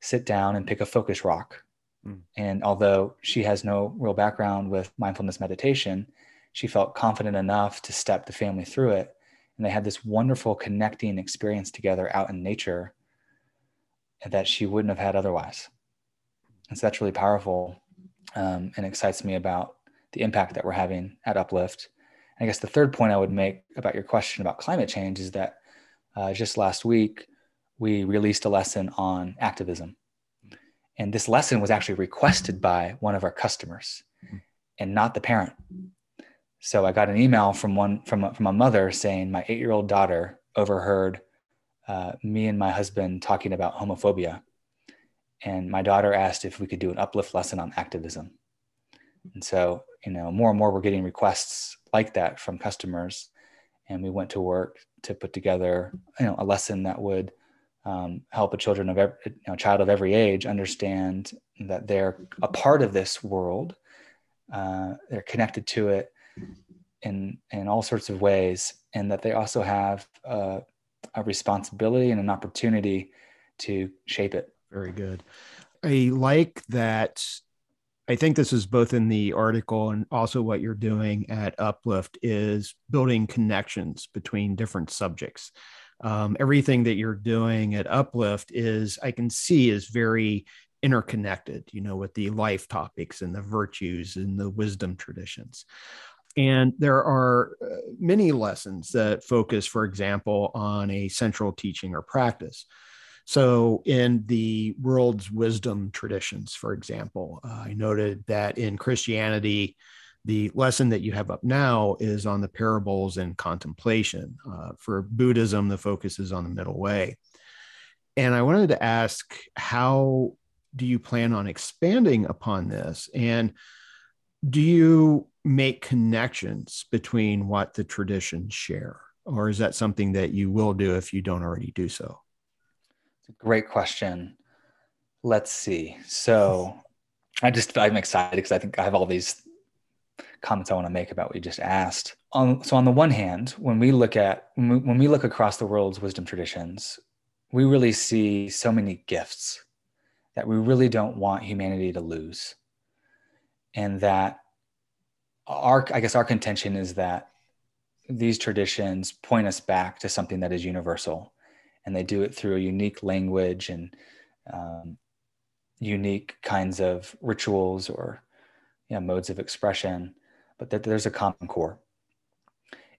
sit down and pick a focus rock. Mm. And although she has no real background with mindfulness meditation, she felt confident enough to step the family through it. And they had this wonderful connecting experience together out in nature that she wouldn't have had otherwise. And so that's really powerful um, and excites me about the impact that we're having at Uplift. And I guess the third point I would make about your question about climate change is that uh, just last week we released a lesson on activism. And this lesson was actually requested by one of our customers and not the parent. So I got an email from one from a, from a mother saying my eight year old daughter overheard uh, me and my husband talking about homophobia, and my daughter asked if we could do an uplift lesson on activism. And so you know more and more we're getting requests like that from customers and we went to work to put together you know a lesson that would um, help a children of every, you know, child of every age understand that they're a part of this world uh, they're connected to it in in all sorts of ways and that they also have uh, a responsibility and an opportunity to shape it very good i like that I think this is both in the article and also what you're doing at Uplift is building connections between different subjects. Um, everything that you're doing at Uplift is, I can see, is very interconnected, you know, with the life topics and the virtues and the wisdom traditions. And there are uh, many lessons that focus, for example, on a central teaching or practice. So, in the world's wisdom traditions, for example, uh, I noted that in Christianity, the lesson that you have up now is on the parables and contemplation. Uh, for Buddhism, the focus is on the middle way. And I wanted to ask, how do you plan on expanding upon this? And do you make connections between what the traditions share? Or is that something that you will do if you don't already do so? It's a great question. Let's see. So I just I'm excited because I think I have all these comments I want to make about what you just asked. So on the one hand, when we look at when we, when we look across the world's wisdom traditions, we really see so many gifts that we really don't want humanity to lose, and that our I guess our contention is that these traditions point us back to something that is universal and they do it through a unique language and um, unique kinds of rituals or you know, modes of expression, but that there's a common core.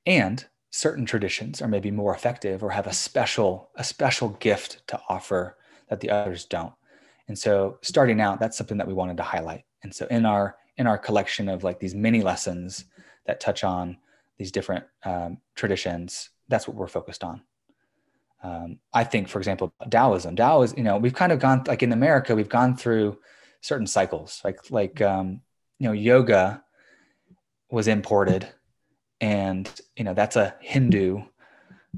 and certain traditions are maybe more effective or have a special a special gift to offer that the others don't. And so starting out that's something that we wanted to highlight. And so in our in our collection of like these mini lessons that touch on these different um, traditions that's what we're focused on. Um, i think for example taoism. Tao is you know we've kind of gone like in america we've gone through certain cycles. Like like um, you know yoga was imported and you know that's a hindu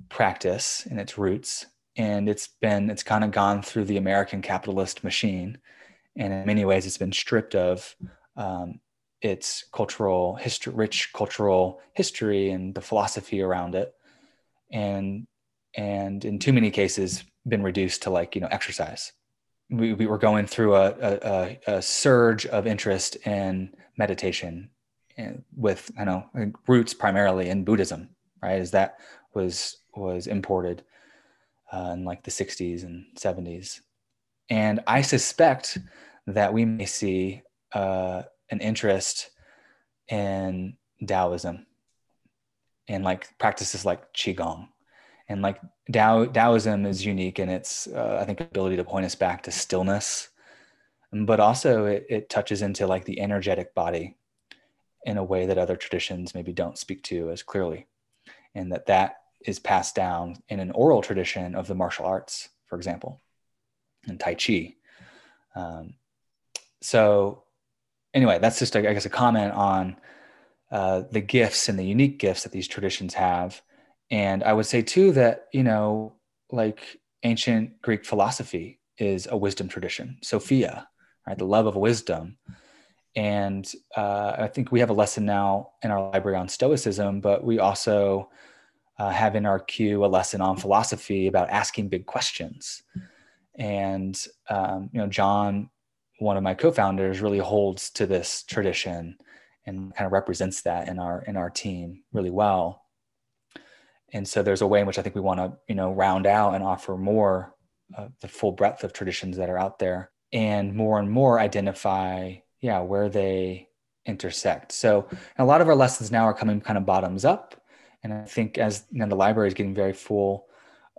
practice in its roots. And it's been it's kind of gone through the american capitalist machine. And in many ways it's been stripped of um, its cultural history rich cultural history and the philosophy around it. And and in too many cases been reduced to like you know exercise we, we were going through a, a, a surge of interest in meditation with I know roots primarily in Buddhism, right? As that was was imported uh, in like the 60s and 70s, and I suspect that we may see uh, an interest in Taoism and like practices like qigong, and like Tao Taoism is unique in its uh, I think ability to point us back to stillness, but also it, it touches into like the energetic body in a way that other traditions maybe don't speak to as clearly and that that is passed down in an oral tradition of the martial arts for example and tai chi. Um, so anyway that's just i guess a comment on uh, the gifts and the unique gifts that these traditions have and i would say too that you know like ancient greek philosophy is a wisdom tradition sophia right the love of wisdom and uh, I think we have a lesson now in our library on Stoicism, but we also uh, have in our queue a lesson on philosophy about asking big questions. And um, you know, John, one of my co-founders, really holds to this tradition and kind of represents that in our in our team really well. And so there's a way in which I think we want to you know round out and offer more uh, the full breadth of traditions that are out there, and more and more identify yeah where they intersect. So a lot of our lessons now are coming kind of bottoms up. And i think as you know, the library is getting very full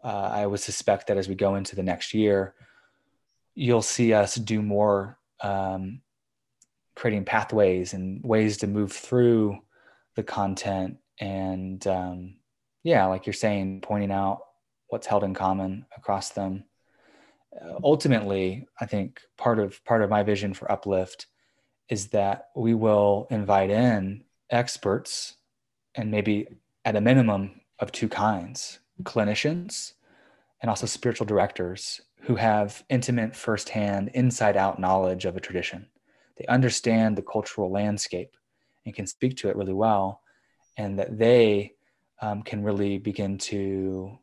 uh, i would suspect that as we go into the next year you'll see us do more um, creating pathways and ways to move through the content and um, yeah like you're saying pointing out what's held in common across them. Uh, ultimately i think part of part of my vision for uplift is that we will invite in experts and maybe at a minimum of two kinds clinicians and also spiritual directors who have intimate firsthand inside out knowledge of a tradition. They understand the cultural landscape and can speak to it really well and that they um, can really begin to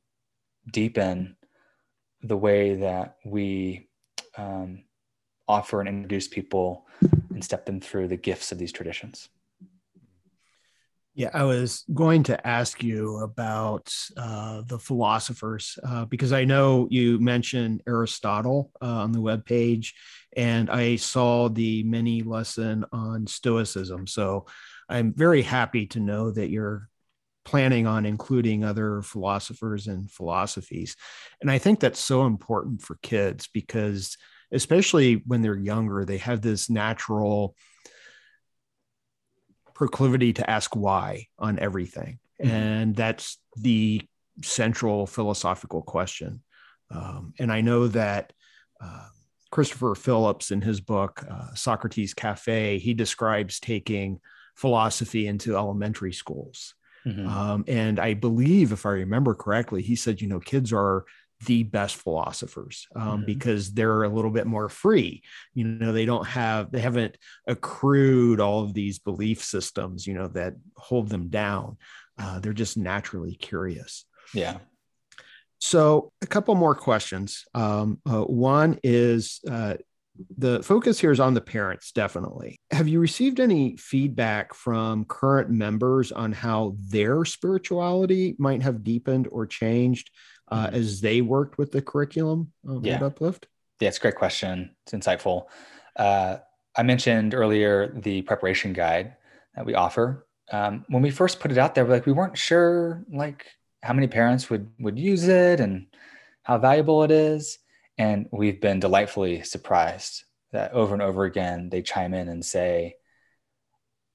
deepen the way that we um, offer and introduce people and step them through the gifts of these traditions. Yeah, I was going to ask you about uh, the philosophers uh, because I know you mentioned Aristotle uh, on the web page, and I saw the mini lesson on Stoicism. So I'm very happy to know that you're planning on including other philosophers and philosophies, and I think that's so important for kids because especially when they're younger, they have this natural proclivity to ask why on everything. Mm-hmm. And that's the central philosophical question. Um, and I know that uh, Christopher Phillips, in his book, uh, Socrates Cafe, he describes taking philosophy into elementary schools. Mm-hmm. Um, and I believe, if I remember correctly, he said, you know, kids are the best philosophers um, mm-hmm. because they're a little bit more free. You know they don't have they haven't accrued all of these belief systems you know that hold them down. Uh, they're just naturally curious. Yeah. So a couple more questions. Um, uh, one is uh, the focus here is on the parents definitely have you received any feedback from current members on how their spirituality might have deepened or changed uh, mm-hmm. as they worked with the curriculum of yeah. Uplift? Yeah, it's a great question. It's insightful. Uh, I mentioned earlier the preparation guide that we offer. um, when we first put it out there, like we weren't sure like how many parents would would use it and how valuable it is. And we've been delightfully surprised that over and over again they chime in and say,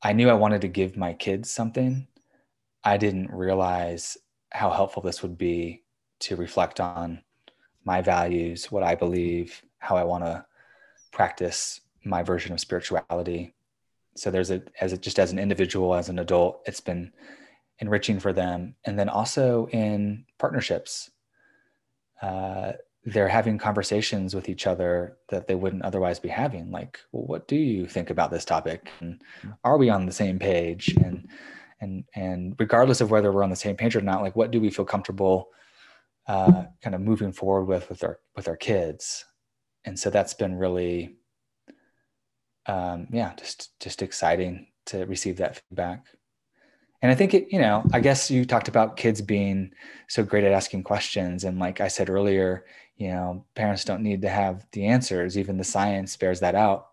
I knew I wanted to give my kids something. I didn't realize how helpful this would be to reflect on my values, what I believe, how I want to practice my version of spirituality. So there's a as a, just as an individual, as an adult, it's been enriching for them, and then also in partnerships. Uh, they're having conversations with each other that they wouldn't otherwise be having like well, what do you think about this topic? And are we on the same page? And and and regardless of whether we're on the same page or not like what do we feel comfortable uh, kind of moving forward with with our with our kids? And so that's been really um, yeah just just exciting to receive that feedback. And i think it you know i guess you talked about kids being so great at asking questions. And like i said earlier you know parents don't need to have the answers even the science bears that out.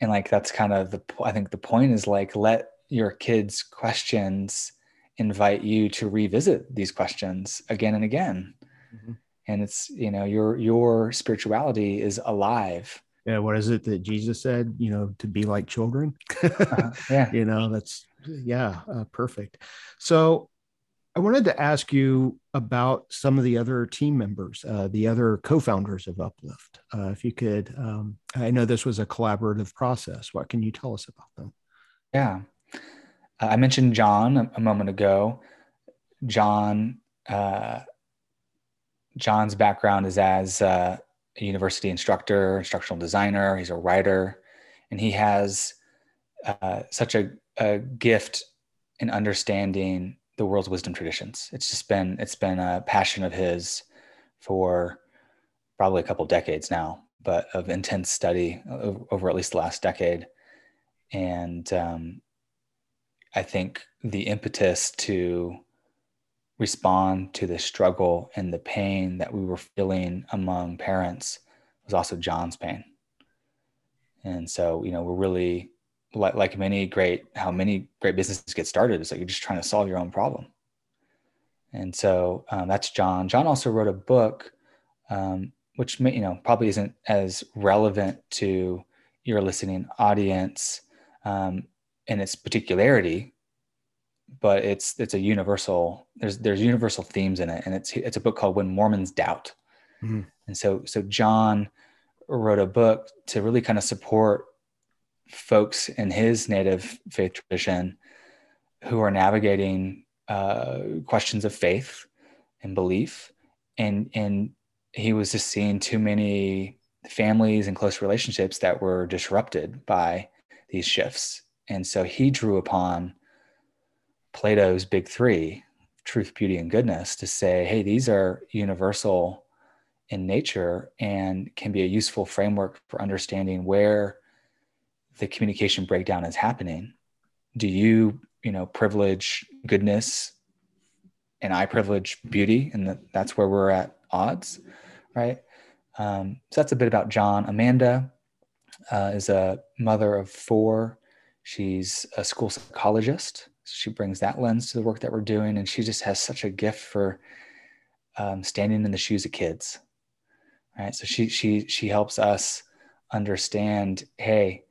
And like that's kind of the i think the point is like let your kids questions invite you to revisit these questions again and again. Mm-hmm. and it's you know your your spirituality is alive. Yeah what is it that jesus said you know to be like children? Uh, yeah. You know that's yeah uh, perfect. So i wanted to ask you about some of the other team members uh, the other co-founders of uplift uh, if you could um, i know this was a collaborative process what can you tell us about them yeah I mentioned John a, a moment ago. John, uh, John's background is as a university instructor, instructional designer. He's a writer, and he has uh, such a, a, gift in understanding the world's wisdom traditions. It's just been it's been a passion of his for probably a couple decades now, but of intense study over, at least the last decade. And um, I think the impetus to respond to the struggle and the pain that we were feeling among parents was also John's pain. And so, you know, we're really like, like many great, how many great businesses get started is like you're just trying to solve your own problem. And so um, that's John. John also wrote a book, um, which may, you know probably isn't as relevant to your listening audience um, in its particularity, but it's it's a universal. There's there's universal themes in it, and it's it's a book called When Mormons Doubt. Mm-hmm. And so so John wrote a book to really kind of support folks in his native faith tradition who are navigating uh, questions of faith and belief, and and he was just seeing too many families and close relationships that were disrupted by these shifts. And so he drew upon Plato's big three truth, beauty, and goodness to say, hey, these are universal in nature and can be a useful framework for understanding where the communication breakdown is happening. Do you, you know, privilege goodness and I privilege beauty? And that's where we're at odds, right? Um, so that's a bit about John. Amanda uh, is a mother of four She's a school psychologist. She brings that lens to the work that we're doing, and she just has such a gift for um, standing in the shoes of kids. Right. So she she she helps us understand. Hey,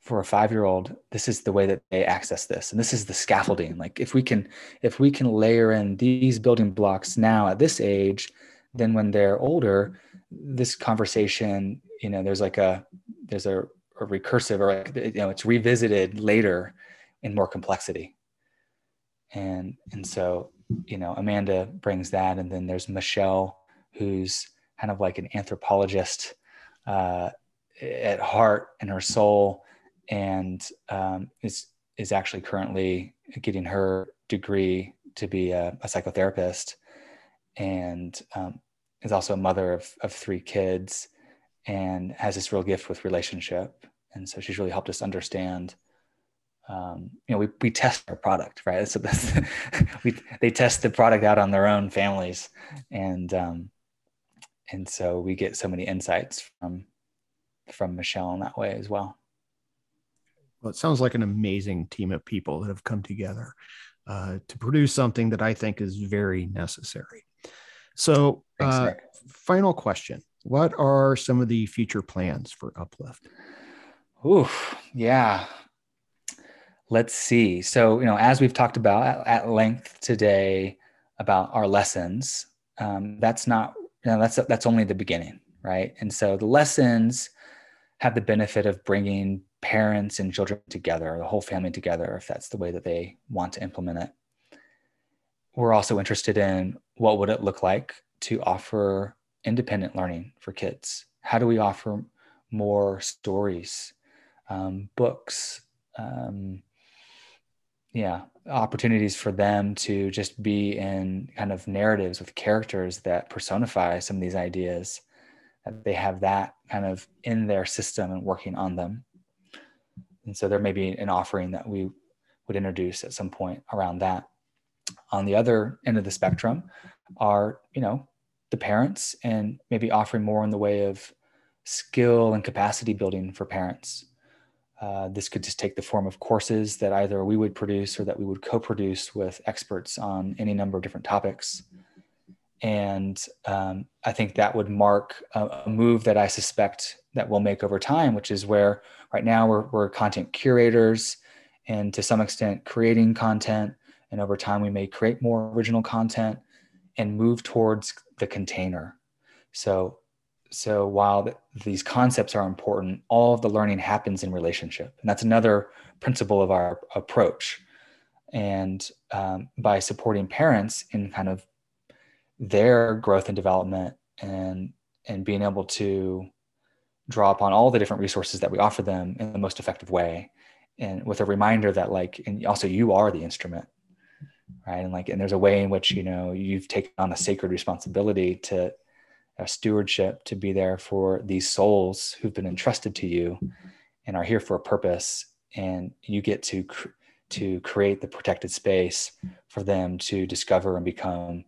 for a five year old, this is the way that they access this, and this is the scaffolding. Like if we can if we can layer in these building blocks now at this age, then when they're older, this conversation, you know, there's like a there's a or recursive or like, you know it's revisited later in more complexity and and so you know amanda brings that and then there's michelle who's kind of like an anthropologist uh, at heart and her soul and um, is is actually currently getting her degree to be a, a psychotherapist and um, is also a mother of, of three kids and has this real gift with relationship. And so she's really helped us understand. Um, you know, we, we test our product, right? So that's, we they test the product out on their own families, and um, and so we get so many insights from from Michelle in that way as well. Well, it sounds like an amazing team of people that have come together uh, to produce something that I think is very necessary. So, uh, final question What are some of the future plans for Uplift? Ooh, yeah. Let's see. So, you know, as we've talked about at, at length today about our lessons, um, that's not, you know, that's that's only the beginning, right? And so the lessons have the benefit of bringing parents and children together, the whole family together, if that's the way that they want to implement it. We're also interested in what would it look like to offer independent learning for kids? How do we offer more stories, um, books, um, yeah, opportunities for them to just be in kind of narratives with characters that personify some of these ideas that they have that kind of in their system and working on them and so there may be an offering that we would introduce at some point around that. On the other end of the spectrum are you know the parents and maybe offering more in the way of skill and capacity building for parents. Uh, this could just take the form of courses that either we would produce or that we would co-produce with experts on any number of different topics. And um, i think that would mark a, a, move that i suspect that we'll make over time which is where right now we're, we're content curators and to some extent creating content. And over time we may create more original content and move towards the container. So so while th- these concepts are important all of the learning happens in relationship. And that's another principle of our approach. And um, by supporting parents in kind of their growth and development and and being able to draw upon all the different resources that we offer them in the most effective way. And with a reminder that like and also you are the instrument right? And like and there's a way in which you know you've taken on a sacred responsibility to a stewardship to be there for these souls who've been entrusted to you and are here for a purpose. And you get to cr- to create the protected space for them to discover and become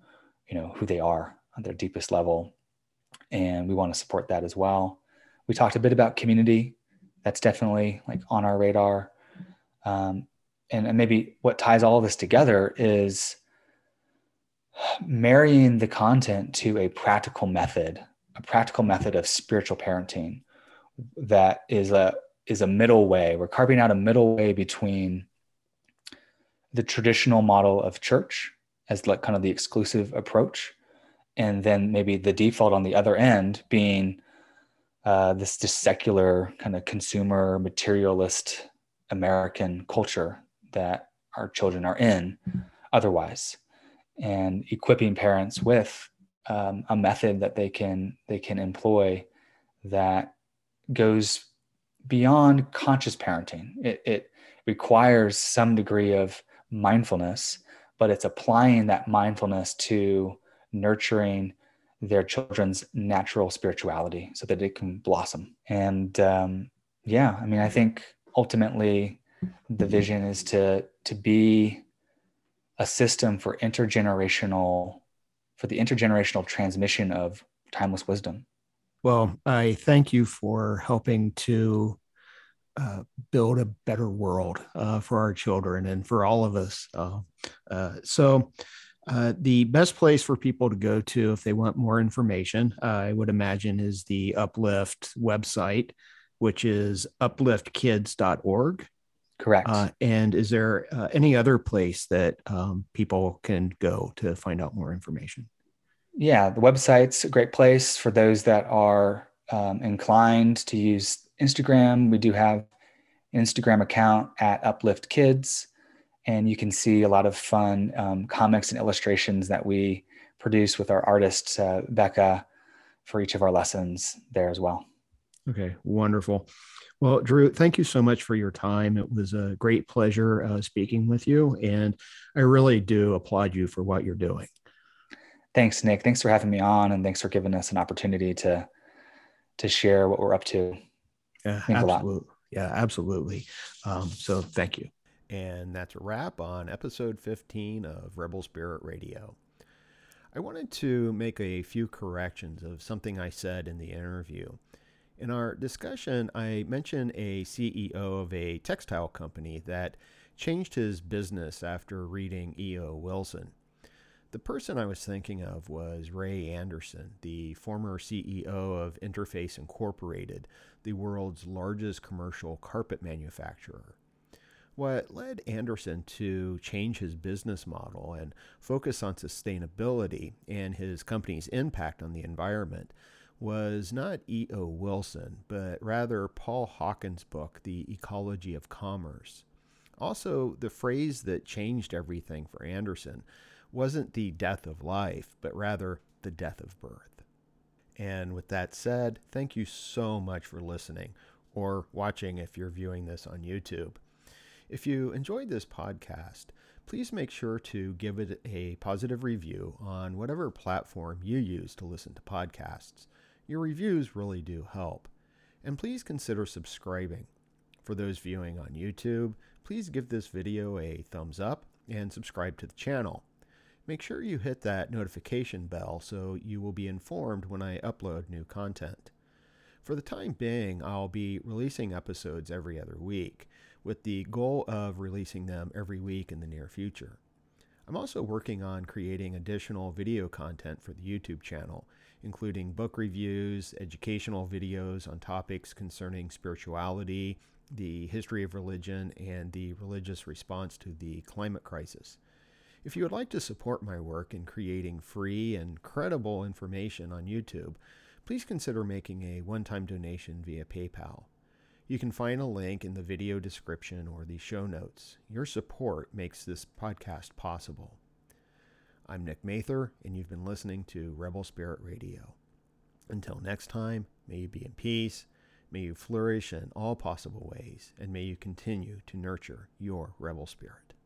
you know who they are on their deepest level. And we want to support that as well we talked a bit about community. That's definitely like on our radar. Um, and, and maybe what ties all of this together is marrying the content to a practical method a practical method of spiritual parenting that is a is a middle way. We're carving out a middle way between the traditional model of church as like kind of the exclusive approach and then maybe the default on the other end being uh, this just secular kind of consumer materialist american culture that our children are in otherwise. And equipping parents with um, a method that they can they can employ that goes beyond conscious parenting. It, it requires some degree of mindfulness but it's applying that mindfulness to nurturing their children's natural spirituality so that it can blossom. And um, yeah, I mean, I think ultimately the vision is to to be a system for intergenerational for the intergenerational transmission of timeless wisdom. Well, I thank you for helping to uh, build a better world uh, for our children and for all of us. Uh, uh so, uh, the best place for people to go to if they want more information, I would imagine, is the Uplift website, which is upliftkids.org. Correct. and is there any other place that um, people can go to find out more information? Yeah, the website's a great place for those that are um, inclined to use Instagram. We do have an Instagram account at Uplift Kids, and you can see a lot of fun um, comics and illustrations that we produce with our artist uh, Becca for each of our lessons there as well. Okay, wonderful. Well, Drew, thank you so much for your time. It was a great pleasure uh, speaking with you, and I really do applaud you for what you're doing. Thanks, Nick. Thanks for having me on, and thanks for giving us an opportunity to to share what we're up to. Yeah, absolutely. Yeah, absolutely. Um, so thank you. And that's a wrap on episode 15 of Rebel Spirit Radio. I wanted to make a few corrections of something I said in the interview. In our discussion, I mentioned a CEO of a textile company that changed his business after reading E.O. Wilson. The person I was thinking of was Ray Anderson, the former CEO of Interface Incorporated, the world's largest commercial carpet manufacturer. What led Anderson to change his business model and focus on sustainability and his company's impact on the environment was not E.O. Wilson, but rather Paul Hawken's book, The Ecology of Commerce. Also, the phrase that changed everything for Anderson wasn't the death of life, but rather the death of birth. And with that said, thank you so much for listening or watching if you're viewing this on YouTube. If you enjoyed this podcast, please make sure to give it a positive review on whatever platform you use to listen to podcasts. Your reviews really do help. And please consider subscribing. For those viewing on YouTube, please give this video a thumbs up and subscribe to the channel. Make sure you hit that notification bell so you will be informed when I upload new content. For the time being, I'll be releasing episodes every other week, with the goal of releasing them every week in the near future. I'm also working on creating additional video content for the YouTube channel, including book reviews, educational videos on topics concerning spirituality, the history of religion, and the religious response to the climate crisis. If you would like to support my work in creating free and credible information on YouTube, please consider making a one time donation via PayPal. You can find a link in the video description or the show notes. Your support makes this podcast possible. I'm Nick Mather, and you've been listening to Rebel Spirit Radio. Until next time, may you be in peace, may you flourish in all possible ways, and may you continue to nurture your rebel spirit.